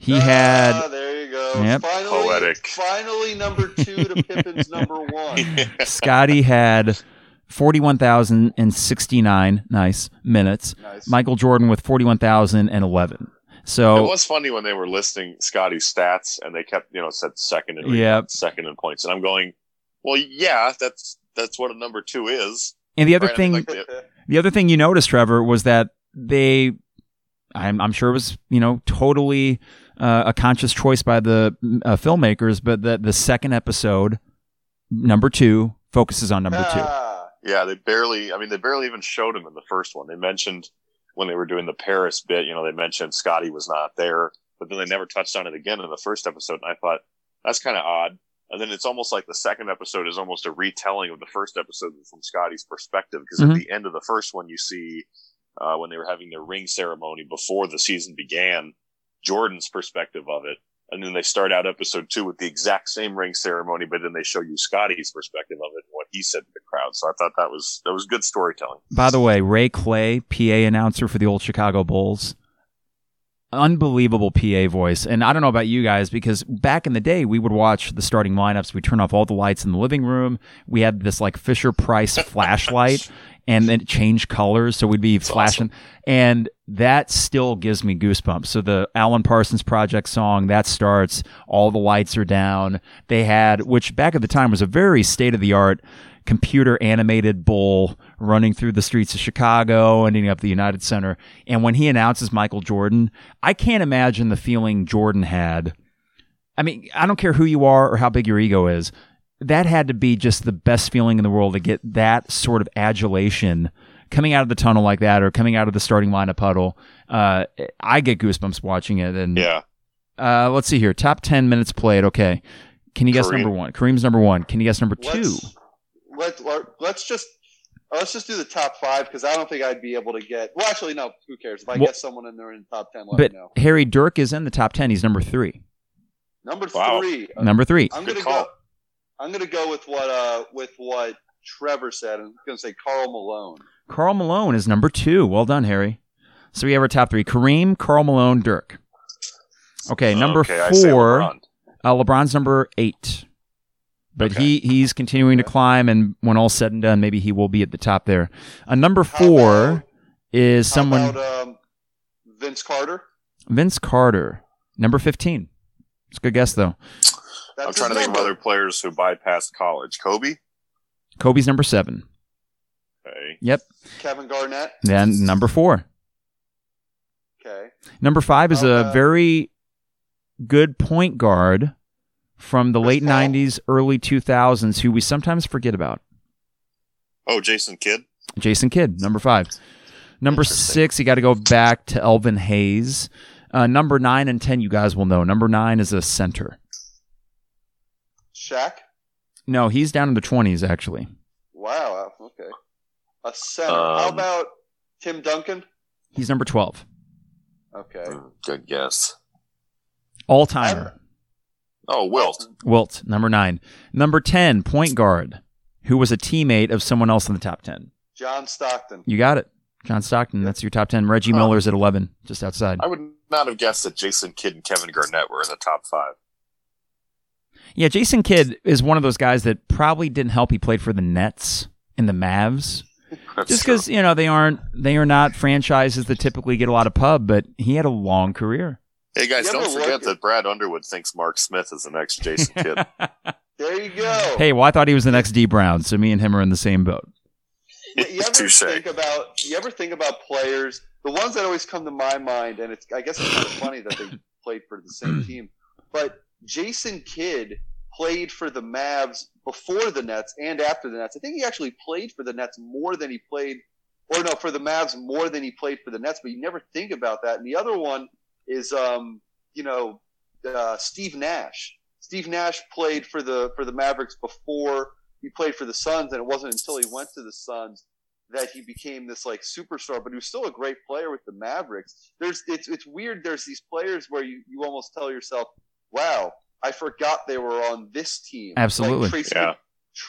He ah, had. There you go. Yep. Finally, Poetic. Finally, number two to Pippen's number one. Scottie had 41,069 nice minutes. Nice. Michael Jordan with 41,011. So it was funny when they were listing Scottie's stats and they kept, you know, said second in yep. second in points. And I'm going, well, yeah, that's that's what a number two is. And the other right? thing, I mean, like the, the other thing you noticed, Trevor, was that they, I'm, I'm sure it was, you know, totally uh, a conscious choice by the uh, filmmakers, but that the second episode, number two, focuses on number two. Ah. Yeah, they barely. I mean, they barely even showed him in the first one. They mentioned when they were doing the Paris bit. You know, they mentioned Scottie was not there, but then they never touched on it again in the first episode. And I thought that's kind of odd. And then it's almost like the second episode is almost a retelling of the first episode from Scottie's perspective. Because mm-hmm. at the end of the first one, you see uh, when they were having their ring ceremony before the season began, Jordan's perspective of it and then they start out episode two with the exact same ring ceremony, but then they show you Scottie's perspective of it and what he said to the crowd. So I thought that was that was good storytelling. By the way, Ray Clay, PA announcer for the old Chicago Bulls, unbelievable PA voice. And I don't know about you guys because back in the day we would watch the starting lineups. We turn off all the lights in the living room. We had this like Fisher Price flashlight and then it changed colors. So we'd be That's flashing. Awesome. And that still gives me goosebumps. So the Alan Parsons Project song that starts, all the lights are down. They had, which back at the time was a very state of the art computer animated bull running through the streets of Chicago, ending up the United Center. And when he announces Michael Jordan, I can't imagine the feeling Jordan had. I mean, I don't care who you are or how big your ego is that had to be just the best feeling in the world to get that sort of adulation coming out of the tunnel like that or coming out of the starting lineup huddle. Uh, I get goosebumps watching it. And yeah, uh, let's see here. Top ten minutes played. Okay, can you guess Kareem. number one? Kareem's number one. Can you guess number 2 let's, let or let's just let's just do the top five because I don't think I'd be able to get. Well, actually, no. Who cares? If I Well- get someone in there in the top ten, let But me know. Harry Dirk is in the top ten. He's number three. Number Wow. three. uh, Number three. I'm Good gonna call. go. I'm gonna go with what uh with what Trevor said. I'm gonna say Karl Malone. Karl Malone is number two. Well done, Harry. So we have our top three: Kareem, Karl Malone, Dirk. Okay, number Okay, four. LeBron. Uh, LeBron's number eight, but Okay. he he's continuing to climb, and when all's said and done, maybe he will be at the top there. Uh, number How four about- is someone about, um, Vince Carter. Vince Carter, number fifteen. It's a good guess though. That's I'm trying to his think of other players who bypassed college. Kobe. Kobe's number seven. Okay. Yep. Kevin Garnett. Then number four. Okay. Number five is How a very good point guard from the Chris late Paul? '90s, early 2000s, who we sometimes forget about. Oh, Jason Kidd. Jason Kidd, number five. Number six, you got to go back to Elvin Hayes. Uh, number nine and ten, you guys will know. Number nine is a center. Shaq. No, he's down in the 20s, actually. Wow. Okay. A center. How Um, about Tim Duncan? He's number 12. Okay. Hmm, Good guess. All timer. Oh, Wilt. Wilt, number nine. Number 10, point guard, who was a teammate of someone else in the top 10. John Stockton. You got it. John Stockton, that's your top 10. Reggie Huh. Miller's at 11, just outside. I would not have guessed that Jason Kidd and Kevin Garnett were in the top five. Yeah, Jason Kidd is one of those guys that probably didn't help. He played for the Nets and the Mavs. That's just because you know they aren't they are not franchises that typically get a lot of pub, but he had a long career. Hey guys, don't forget that Brad Underwood thinks Mark Smith is the next Jason Kidd. There you go. hey, well, I thought he was the next Dee Brown, so me and him are in the same boat. you you ever Touche. think about you ever think about players the ones that always come to my mind and it's i guess it's kind of funny that they played for the same team but jason kidd played for the mavs before the nets and after the nets i think he actually played for the nets more than he played or no for the mavs more than he played for the nets but you never think about that and the other one is um you know uh, steve nash steve nash played for the for the mavericks before he played for the Suns, and it wasn't until he went to the Suns that he became this like superstar. But he was still a great player with the Mavericks. There's it's it's weird. There's these players where you, you almost tell yourself, "Wow, I forgot they were on this team." Absolutely. Like Tracy, Yeah.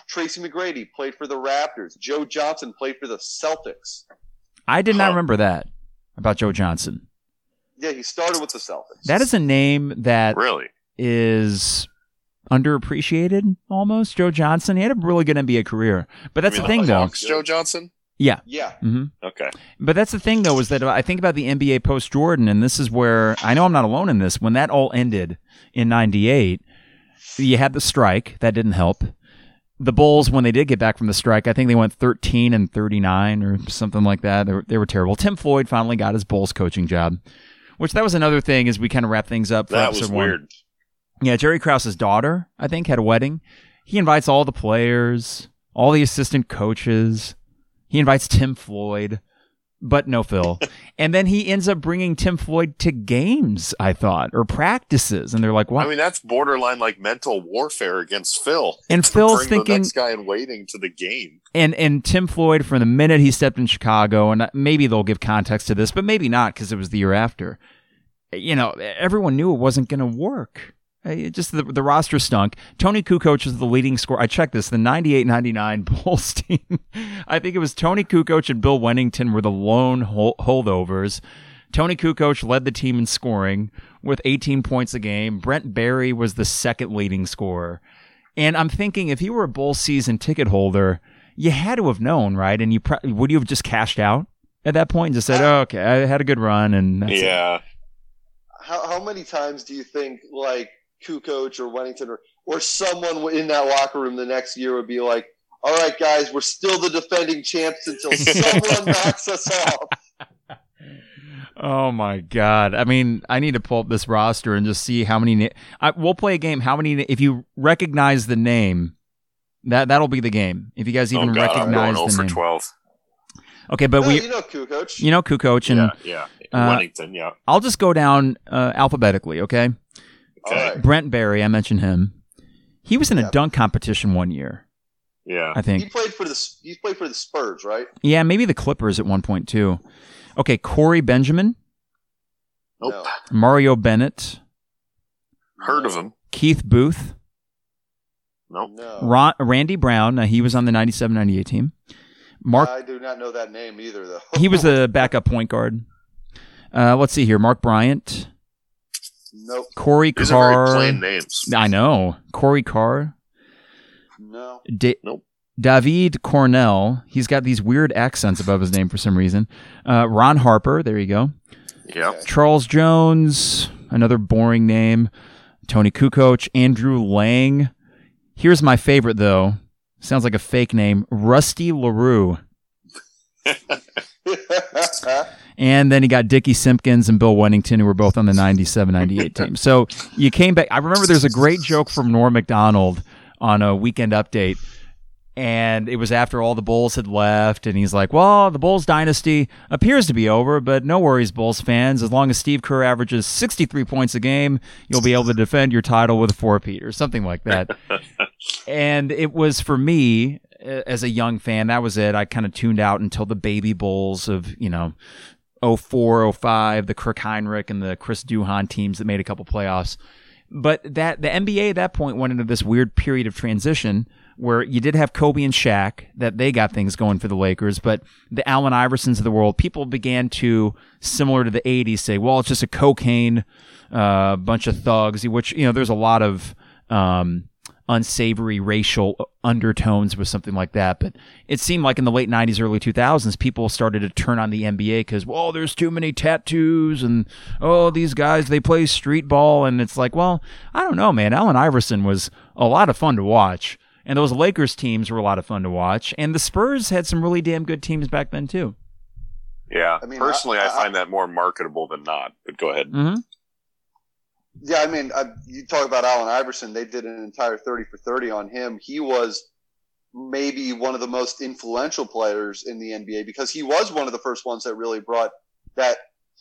Tracy McGrady played for the Raptors. Joe Johnson played for the Celtics. I did not Huh. remember that about Joe Johnson. Yeah, he started with the Celtics. That is a name that really? is underappreciated almost. Joe Johnson. He had a really good NBA career, but that's You the thing, the though. Hawks, Joe Johnson? Yeah. yeah. hmm Okay. But that's the thing, though, is that I think about the NBA post Jordan, and this is where I know I'm not alone in this. When that all ended in '98, you had the strike that didn't help. The Bulls, when they did get back from the strike, I think they went 13 and 39 or something like that. They were, they were terrible. Tim Floyd finally got his Bulls coaching job, which that was another thing as we kind of wrap things up. For That was episode one. weird. Yeah, Jerry Krause's daughter, I think, had a wedding. He invites all the players, all the assistant coaches. He invites Tim Floyd, but no Phil. and then he ends up bringing Tim Floyd to games, I thought, or practices. And they're like, what? I mean, that's borderline like mental warfare against Phil. and Phil's the thinking, next guy in waiting to the game. and and Tim Floyd from the minute he stepped in Chicago, and maybe they'll give context to this, but maybe not because it was the year after. You know, everyone knew it wasn't going to work. Uh, just the, the roster stunk. Toni Kukoc was the leading scorer. I checked this. The 98-99 Bulls team. I think it was Toni Kukoc and Bill Wennington were the lone hol- holdovers. Toni Kukoc led the team in scoring with 18 points a game. Brent Barry was the second leading scorer. And I'm thinking if you were a Bulls season ticket holder, you had to have known, right? And you pro- would you have just cashed out at that point and just said, oh, "Okay, I had a good run," and that's it. yeah. How how many times do you think like Kukoc or Wennington or or someone in that locker room the next year would be like, "All right, guys, we're still the defending champs until someone knocks us off." Oh my god! I mean, I need to pull up this roster and just see how many. Na- I, we'll play a game. How many? If you recognize the name, that that'll be the game. If you guys even oh, God, I'm recognize going 0 the for name. 12. Okay, but No, we, you know Kukoc. you know, Kukoc, and yeah, yeah. uh, Wennington, yeah. I'll just go down uh, alphabetically. Okay, All Okay. right. Brent Barry, I mentioned him. He was in a Yeah. dunk competition one year. Yeah. I think He played for the he's played for the Spurs, right? Yeah, maybe the Clippers at one point too. Okay, Corey Benjamin, Nope. Mario Bennett, Heard of him? Keith Booth, Nope. No. Ron, Randy Brown. Now, he was on the 97-98 team. Mark I do not know that name either, though. he was a backup point guard. Uh, let's see here. Mark Bryant, nope. Corey These are Carr. very plain names. I know. Corey Carr. No. Da- Nope. David Cornell. He's got these weird accents above his name for some reason. Uh, Ron Harper. There you go. Yep. Charles Jones. Another boring name. Toni Kukoc. Andrew Lang. Here's my favorite, though. Sounds like a fake name. Rusty LaRue. And then he got Dickey Simpkins and Bill Wennington, who were both on the 97 98 team. So you came back. I remember there's a great joke from Norm Macdonald on a weekend update. And it was after all the Bulls had left. And he's like, Well, the Bulls dynasty appears to be over, but no worries, Bulls fans. As long as Steve Kerr averages 63 points a game, you'll be able to defend your title with a four-peat or something like that. and it was for me, as a young fan, that was it. I kind of tuned out until the baby Bulls of, you know, 04, 05, the Kirk Hinrich and the Chris Duhon teams that made a couple playoffs. But that the NBA at that point went into this weird period of transition where you did have Kobe and Shaq that they got things going for the Lakers, but the Allen Iversons of the world, people began to similar to the 80s say, well, it's just a cocaine uh, bunch of thugs, which you know there's a lot of um, unsavory racial undertones with something like that. But it seemed like in the late 90s, early 2000s, people started to turn on the NBA because, well, there's too many tattoos and, oh, these guys, they play street ball. And it's like, well, I don't know, man. Allen Iverson was a lot of fun to watch. And those Lakers teams were a lot of fun to watch. And the Spurs had some really damn good teams back then, too. Yeah. I mean, Personally, I- I, I- find that more marketable than not. But go ahead. Mm-hmm. Yeah, I mean, I, you talk about Allen Iverson. They did an entire 30 for 30 on him. He was maybe one of the most influential players in the NBA because he was one of the first ones that really brought that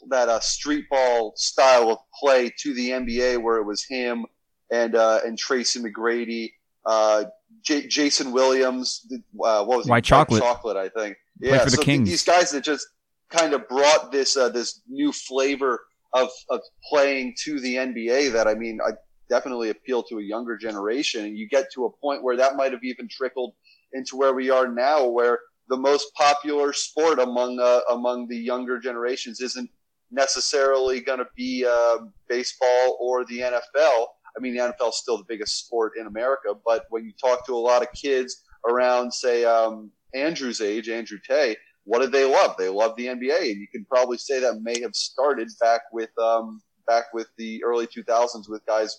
that uh, street ball style of play to the NBA, where it was him and uh, and Tracy McGrady, uh, J- Jason Williams. Uh, what was he? White Chocolate. chocolate, I think. Yeah, the so these guys that just kind of brought this uh, this new flavor of, of playing to the NBA that I mean, I definitely appeal to a younger generation. And you get to a point where that might have even trickled into where we are now, where the most popular sport among uh, among the younger generations isn't necessarily going to be uh, baseball or the NFL. I mean, the NFL is still the biggest sport in America, but when you talk to a lot of kids around, say, um, Andrew's age, Andrew Tay, what did they love? They love the NBA, and you can probably say that may have started back with um, back with the early 2000s with guys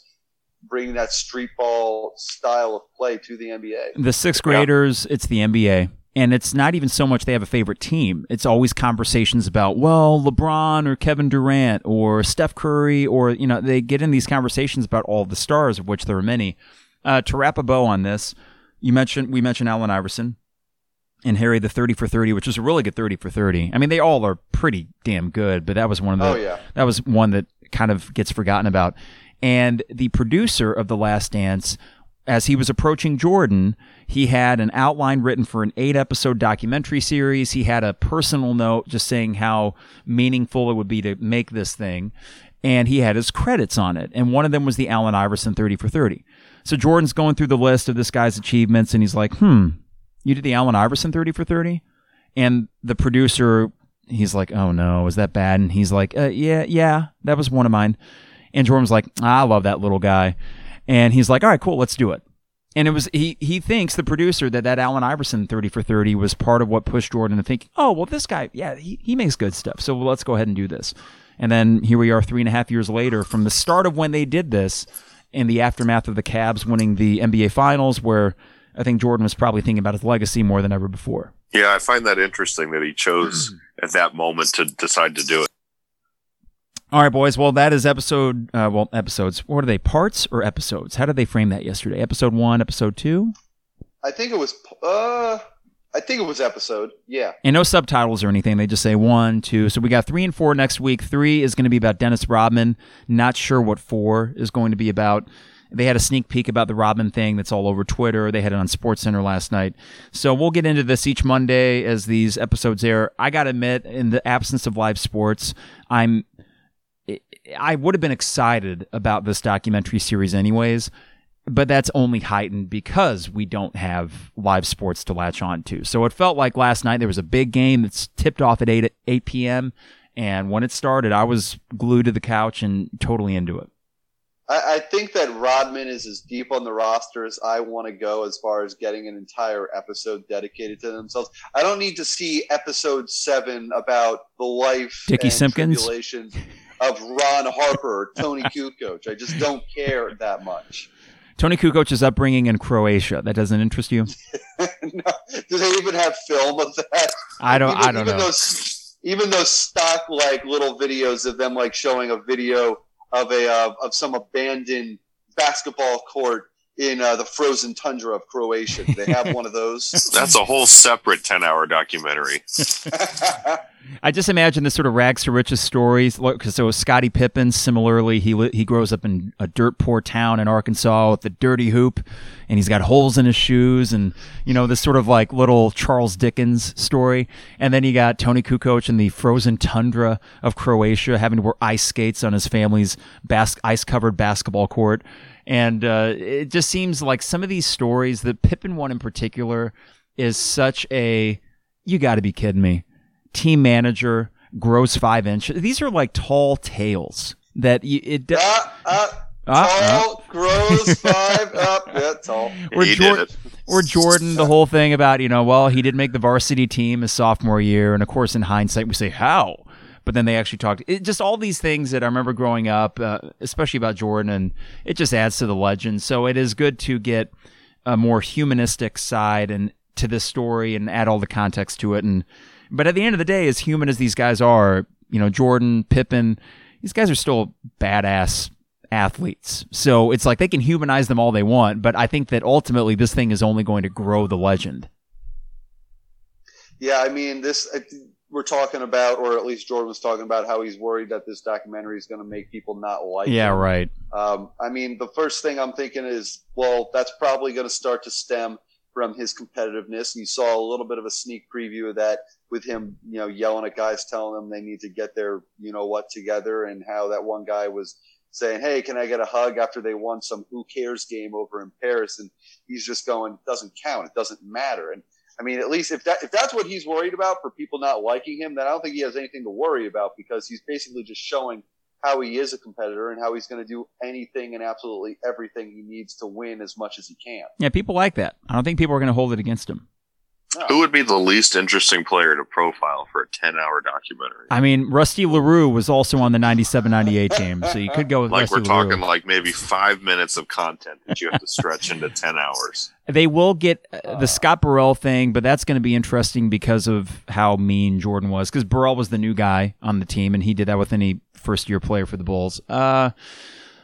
bringing that street ball style of play to the NBA. The sixth graders, it's the NBA. And it's not even so much they have a favorite team. It's always conversations about, well, LeBron or Kevin Durant or Steph Curry, or, you know, they get in these conversations about all the stars, of which there are many. Uh, to wrap a bow on this, you mentioned, we mentioned Allen Iverson and Harry the 30 for 30, which was a really good 30 for 30. I mean, they all are pretty damn good, but that was one of the, Oh yeah, that was one that kind of gets forgotten about. And the producer of The Last Dance, as he was approaching Jordan, he had an outline written for an eight episode documentary series. He had a personal note just saying how meaningful it would be to make this thing. And he had his credits on it. And one of them was the Allen Iverson 30 for 30. So Jordan's going through the list of this guy's achievements and he's like, hmm, you did the Allen Iverson 30 for 30? And the producer, he's like, oh no, is that bad? And he's like, uh, yeah, yeah, that was one of mine. And Jordan's like, I love that little guy. And he's like, all right, cool, let's do it. And it was he he thinks the producer that that Allen Iverson 30 for 30 was part of what pushed Jordan to think, oh well, this guy, yeah, he, he makes good stuff. So let's go ahead and do this. And then here we are, three and a half years later, from the start of when they did this, in the aftermath of the Cavs winning the NBA Finals, where I think Jordan was probably thinking about his legacy more than ever before. Yeah, I find that interesting that he chose at that moment to decide to do it. All right, boys. Well, that is episode. Uh, well, episodes. What are they? Parts or episodes? How did they frame that yesterday? Episode one, episode two, I think it was. Uh, I think it was episode. Yeah. and no subtitles or anything. They just say one, two. So we got three and four next week. Three is going to be about Dennis Rodman. Not sure what four is going to be about. They had a sneak peek about the Robin thing that's all over Twitter. They had it on SportsCenter last night. So we'll get into this each Monday as these episodes air. I got to admit, in the absence of live sports, I'm I would have been excited about this documentary series anyways, but that's only heightened because we don't have live sports to latch on to. So it felt like last night there was a big game that's tipped off at 8 8 p.m. and when it started, I was glued to the couch and totally into it. I, I think that Rodman is as deep on the roster as I want to go as far as getting an entire episode dedicated to themselves. I don't need to see episode seven about the life Dickey and Simpkins? of Ron Harper or Toni Kukoc. I just don't care that much. Toni Kukoc's upbringing in Croatia. That doesn't interest you? no, do they even have film of that? I don't. even, I don't even know. Those, even those stock like little videos of them like showing a video of a uh, of some abandoned basketball court in uh, the frozen tundra of Croatia. Do They have one of those. That's a whole separate ten-hour documentary. I just imagine this sort of rags to riches stories. Because so Scottie Pippen, similarly, he li- he grows up in a dirt poor town in Arkansas with the dirty hoop, and he's got holes in his shoes, and you know this sort of like little Charles Dickens story. And then you got Toni Kukoc in the frozen tundra of Croatia, having to wear ice skates on his family's bas- ice covered basketball court. And uh, it just seems like some of these stories, the Pippen one in particular, is such a you got to be kidding me team manager, grows five inches. These are like tall tales that you, it. Uh, uh, Ah, tall, grows five up. Yeah, tall. Or, he Jor- did it. or Jordan, the whole thing about you know, well, he did make the varsity team his sophomore year, and of course, in hindsight, we say how. But then they actually talked. It, just all these things that I remember growing up, uh, especially about Jordan, and it just adds to the legend. So it is good to get a more humanistic side and to this story and add all the context to it. And but at the end of the day, as human as these guys are, you know, Jordan, Pippen, these guys are still badass athletes. So it's like they can humanize them all they want, but I think that ultimately this thing is only going to grow the legend. Yeah, I mean, this we're talking about, or at least Jordan was talking about, how he's worried that this documentary is going to make people not like. Yeah, him. right. Um, I mean, the first thing I'm thinking is, well, that's probably going to start to stem from his competitiveness. You saw a little bit of a sneak preview of that with him, you know, yelling at guys, telling them they need to get their, you know, what together, and how that one guy was saying, "Hey, can I get a hug?" after they won some who cares game over in Paris, and he's just going, "Doesn't count. It doesn't matter." And I mean, at least if that if that's what he's worried about for people not liking him, then I don't think he has anything to worry about because he's basically just showing how he is a competitor and how he's going to do anything and absolutely everything he needs to win as much as he can. Yeah, people like that. I don't think people are going to hold it against him. Who would be the least interesting player to profile for a ten-hour documentary? I mean, Rusty LaRue was also on the 97-98 team, so you could go with like Rusty we're talking LaRue. like maybe five minutes of content that you have to stretch into ten hours. They will get uh, the Scott Burrell thing, but that's going to be interesting because of how mean Jordan was. Because Burrell was the new guy on the team, and he did that with any first year player for the Bulls. Uh,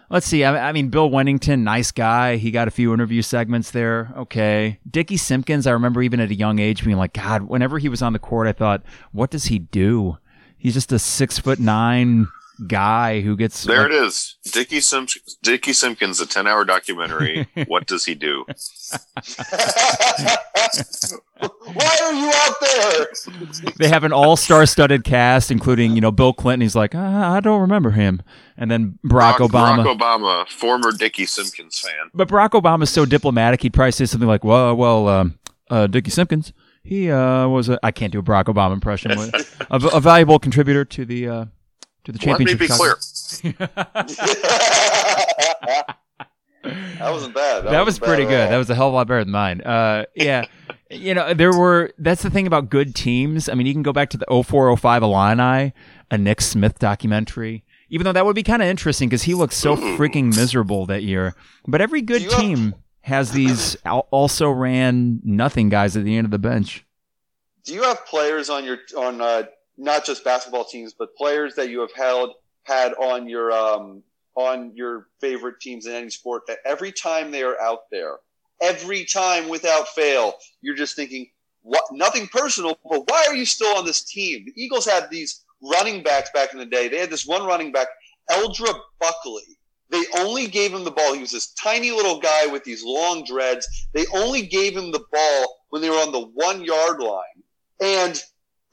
let's see. I, I mean, Bill Wennington, nice guy. He got a few interview segments there. Okay. Dickey Simpkins, I remember even at a young age being like, God, whenever he was on the court, I thought, what does he do? He's just a six foot nine guy who gets. There like- it is, Dickey Simpkins. Dickey Simpkins, a ten-hour documentary. what does he do? Why are you out there? they have an all-star studded cast, including you know Bill Clinton. He's like, uh, I don't remember him, and then Barack, Obama. Barack Obama, former Dickey Simpkins fan. but Barack Obama is so diplomatic. He'd probably say something like, "Well, well, um, uh, Dickey Simpkins, he uh, was a I can't do a Barack Obama impression, but a, a valuable contributor to the uh, to the championship. Let me be clear. that wasn't bad. that was wasn't bad pretty good. all. That was a hell of a lot better than mine. Uh, yeah. you know, there were, that's the thing about good teams. I mean, you can go back to the 0405 Illini, a Nick Smith documentary, even though that would be kind of interesting because he looked so freaking miserable that year. But every good you have- team has these also ran nothing guys at the end of the bench. Do you have players on your on uh, not just basketball teams, but players that you have held had on your um, on your favorite teams in any sport that every time they are out there, every time without fail, you're just thinking, what? Nothing personal, but why are you still on this team? The Eagles had these running backs back in the day. They had this one running back, Eldra Buckley. They only gave him the ball. He was this tiny little guy with these long dreads. They only gave him the ball when they were on the one yard line. And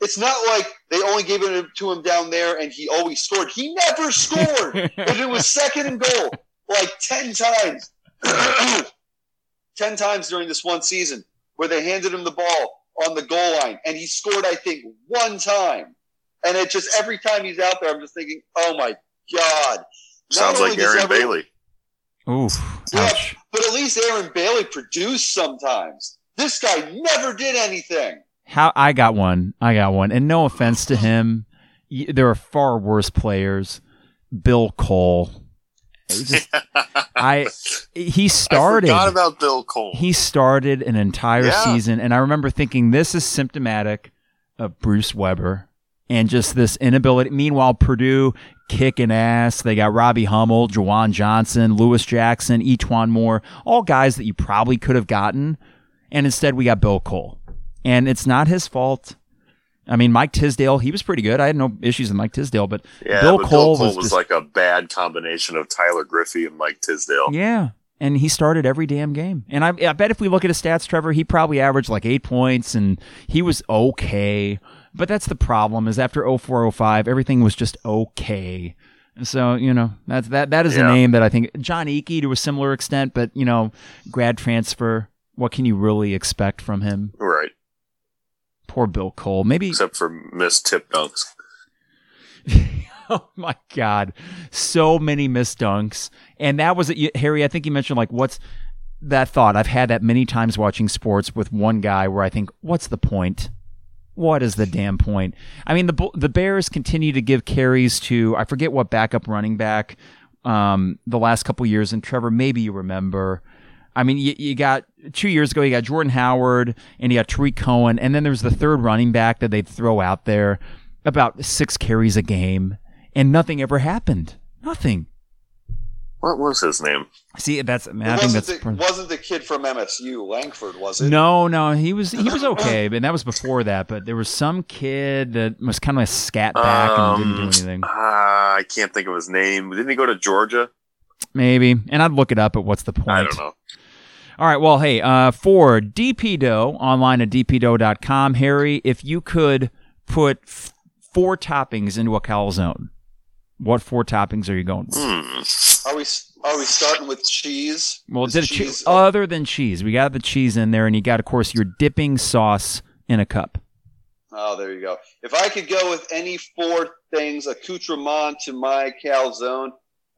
it's not like they only gave it to him down there and he always scored. He never scored. if it was second and goal, like 10 times, 10 times during this one season where they handed him the ball on the goal line and he scored, I think, one time. And it just, every time he's out there, I'm just thinking, oh my God. Sounds like Aaron every, Bailey. Oof. Yeah, but at least Aaron Bailey produced sometimes. This guy never did anything. How I got one. I got one. And no offense to him, there are far worse players. Bill Cole. Just, I he started. I forgot about Bill Cole. He started an entire yeah. season, and I remember thinking this is symptomatic of Bruce Weber and just this inability. Meanwhile, Purdue kicking ass. They got Robbie Hummel, Juwan Johnson, Lewis Jackson, E'Twaun Moore, all guys that you probably could have gotten. And instead, we got Bill Cole. And it's not his fault. I mean, Mike Tisdale, he was pretty good. I had no issues with Mike Tisdale, but yeah, Bill, but Cole, Bill Cole was, was just, like a bad combination of Tyler Griffey and Mike Tisdale. Yeah. And he started every damn game. And I, I bet if we look at his stats, Trevor, he probably averaged like eight points and he was okay. But that's the problem is after 0405, everything was just okay. So, you know, that's that that is yeah. a name that I think Jon Ekey to a similar extent, but you know, grad transfer, what can you really expect from him? Right. Poor Bill Cole. Maybe except for missed tip dunks. oh my god. So many missed dunks. And that was it Harry, I think you mentioned like what's that thought. I've had that many times watching sports with one guy where I think, what's the point? What is the damn point? I mean, the the Bears continue to give carries to I forget what backup running back um, the last couple years, and Trevor, maybe you remember. I mean, you, you, got two years ago, you got Jordan Howard and you got Tarik Cohen, and then there's the third running back that they'd throw out there about six carries a game, and nothing ever happened. Nothing. What was his name? See, that's man, I think that's the, wasn't the kid from MSU Langford, was it? No, no, he was he was okay, but that was before that. But there was some kid that was kind of a scat back um, and didn't do um, anything. Uh, I can't think of his name. Didn't he go to Georgia? Maybe, and I'd look it up. But what's the point? I don't know. All right. Well, hey, uh, for DP Dough online at dpdough.com, Harry, if you could put f- four toppings into a calzone, what four toppings are you going with? Hmm. Are we are we starting with cheese? Well, did cheese che- other than cheese, we got the cheese in there, and you got, of course, your dipping sauce in a cup. Oh, there you go. If I could go with any four things accoutrement to my calzone,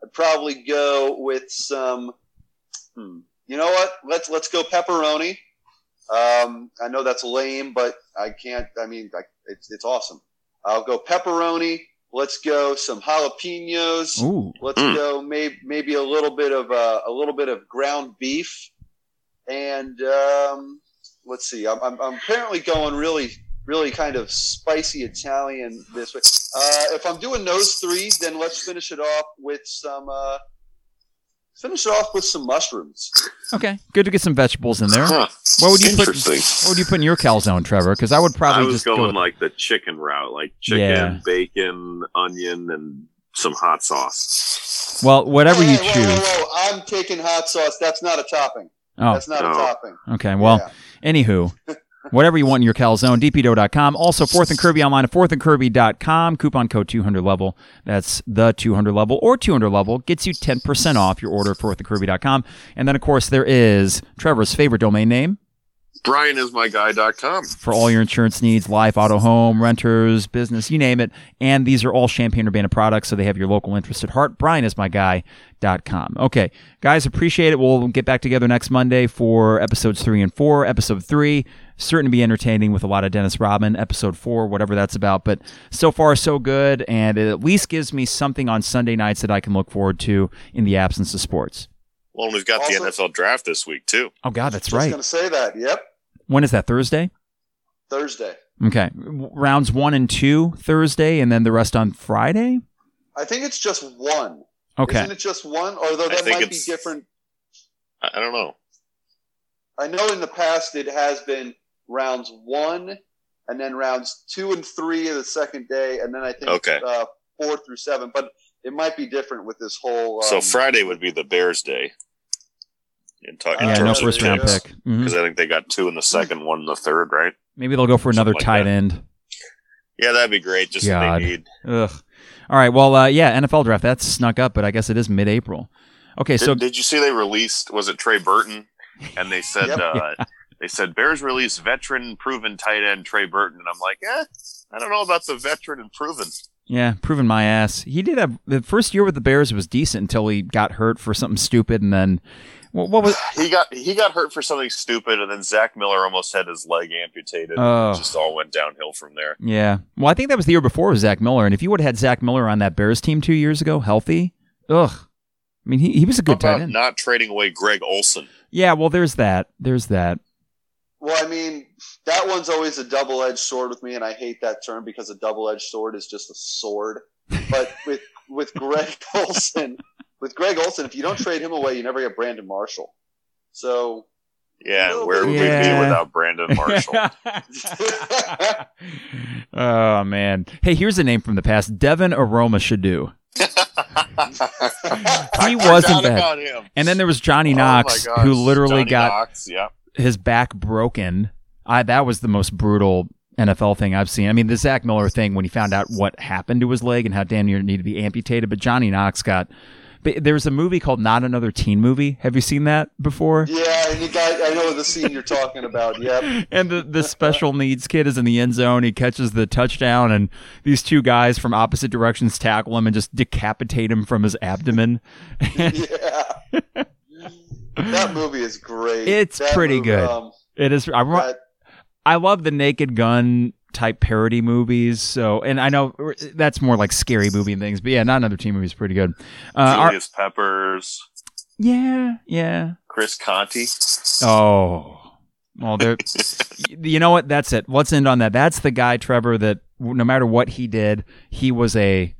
I'd probably go with some. Hmm, you know what? Let's let's go pepperoni. Um, I know that's lame, but I can't. I mean, I, it's it's awesome. I'll go pepperoni, Let's go some jalapenos. Ooh. Let's mm. go maybe maybe a little bit of uh, a little bit of ground beef, and um, let's see. I'm, I'm, I'm, apparently going really really kind of spicy Italian this way. Uh, if I'm doing those three, then let's finish it off with some uh, finish it off with some mushrooms. Okay, good to get some vegetables in there. Huh. What would you put? What would you put in your calzone, Trevor? Because I would probably I was just going go with... like the chicken route, like chicken, yeah. bacon, onion, and some hot sauce. Well, whatever hey, you hey, choose. Whoa, whoa, whoa. I'm taking hot sauce. That's not a topping. Oh. That's not oh. a topping. Okay, well, yeah. anywho, whatever you want in your calzone, dpdough.com. Also, Fourth and Kirby online at fourthandkirby.com. Coupon code 200 level. That's the 200 level or 200 level gets you 10% off your order at fourthandkirby.com. And then, of course, there is Trevor's favorite domain name. BrianIsMyGuy.com. For all your insurance needs, life, auto, home, renters, business, you name it. And these are all Champaign Urbana products, so they have your local interest at heart. BrianIsMyGuy.com. Okay, guys, appreciate it. We'll get back together next Monday for episodes three and four. Episode three, certain to be entertaining with a lot of Dennis Rodman. Episode four, whatever that's about. But so far, so good. And it at least gives me something on Sunday nights that I can look forward to in the absence of sports. Well, we've got also, the NFL draft this week, too. Oh, God, that's just right. I was going to say that. Yep. When is that, Thursday? Thursday. Okay. Rounds one and two Thursday, and then the rest on Friday? I think it's just one. Okay. Isn't it just one? Although that might be different. I don't know. I know in the past it has been rounds one and then rounds two and three of the second day, and then I think okay. uh, four through seven. But it might be different with this whole. Um, so Friday would be the Bears' day. In, t- in Uh, yeah, no first round picks. pick. Because I think they got two in the second, one in the third, right? Maybe they'll go for another like tight that. end. Yeah, that'd be great. Just what God. they need. Ugh. All right. Well, uh, yeah, NFL draft that's snuck up, but I guess it is mid-April. Okay, Did, so did you see they released? Was it Trey Burton? And they said Yep. uh, they said Bears released veteran proven tight end Trey Burton, and I'm like, eh, I don't know about the veteran and proven. yeah, proven my ass. He did have the first year with the Bears was decent until he got hurt for something stupid, and then what, what was? He got he got hurt for something stupid, and then Zach Miller almost had his leg amputated. Oh. just all went downhill from there. Yeah. Well, I think that was the year before with Zach Miller, and if you would have had Zach Miller on that Bears team two years ago, healthy, ugh. I mean, he, he was a How good tight end. not trading away Greg Olson? Yeah. Well, there's that. There's that. Well, I mean, that one's always a double edged sword with me, and I hate that term because a double edged sword is just a sword. But with with Greg Olsen, with Greg Olsen, if you don't trade him away, you never get Brandon Marshall. So Yeah, No, where would Yeah. we be without Brandon Marshall? oh man. Hey, here's a name from the past. Devin Aromashodu. He wasn't bad. about him. And then there was Johnny Oh Knox, gosh, who literally Johnny got Knox, yeah. His back broken. I that was the most brutal NFL thing I've seen. I mean, the Zach Miller thing when he found out what happened to his leg and how damn near needed to be amputated. But Johnny Knox got. But there's a movie called Not Another Teen Movie. Have you seen that before? yeah, and you got I know the scene you're talking about. Yep. And the, the special needs kid is in the end zone. He catches the touchdown, and these two guys from opposite directions tackle him and just decapitate him from his abdomen. yeah. That movie is great. It's That pretty movie, good. Um, It is. I, that- I love the Naked Gun type parody movies. So, and I know that's more like scary movie and things, but yeah, not another teen movie is pretty good. Uh, our- Julius Peppers, yeah, yeah. Chris Conte. Oh, well, there. you know what? That's it. Let's end on that. That's the guy, Trevor. That no matter what he did, he was a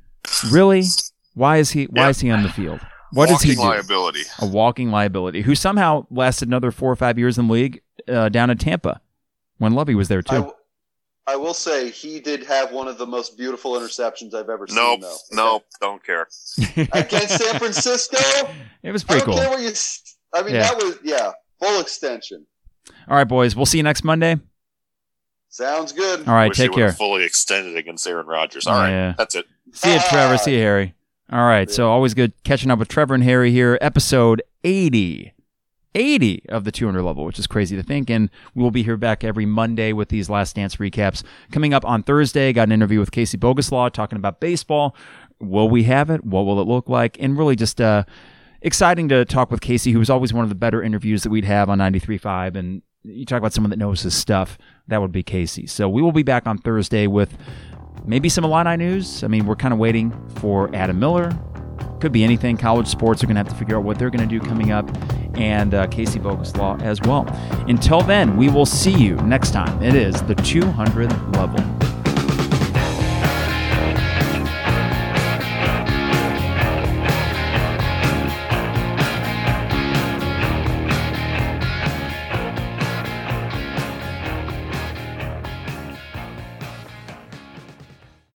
really. Why is he? Why Yep. is he on the field? What does he Walking do? liability. A walking liability. Who somehow lasted another four or five years in the league uh, down in Tampa when Lovie was there too. w- I will say he did have one of the most beautiful interceptions I've ever Nope, seen. Though. nope, don't care. Against San Francisco, it was I pretty don't cool. care what you. s- I mean, Yeah. that was yeah, full extension. All right, boys. We'll see you next Monday. Sounds good. All right, Wish take he care. Fully extended against Aaron Rodgers. All right, Yeah. that's it. See you, Ah. Trevor. See you, Harry. All right. So always good catching up with Trevor and Harry here. Episode 80. 80 of the 200 level, which is crazy to think. And we will be here back every Monday with these Last Dance recaps. Coming up on Thursday, got an interview with Casey Boguslaw talking about baseball. Will we have it? What will it look like? And really just uh, exciting to talk with Casey, who was always one of the better interviews that we'd have on 93.5. And you talk about someone that knows his stuff, that would be Casey. So we will be back on Thursday with maybe some Illini news. I mean, we're kind of waiting for Adam Miller. Could be anything. College sports are going to have to figure out what they're going to do coming up, and uh, Casey Boguslaw as well. Until then, we will see you next time. It is the 200 level.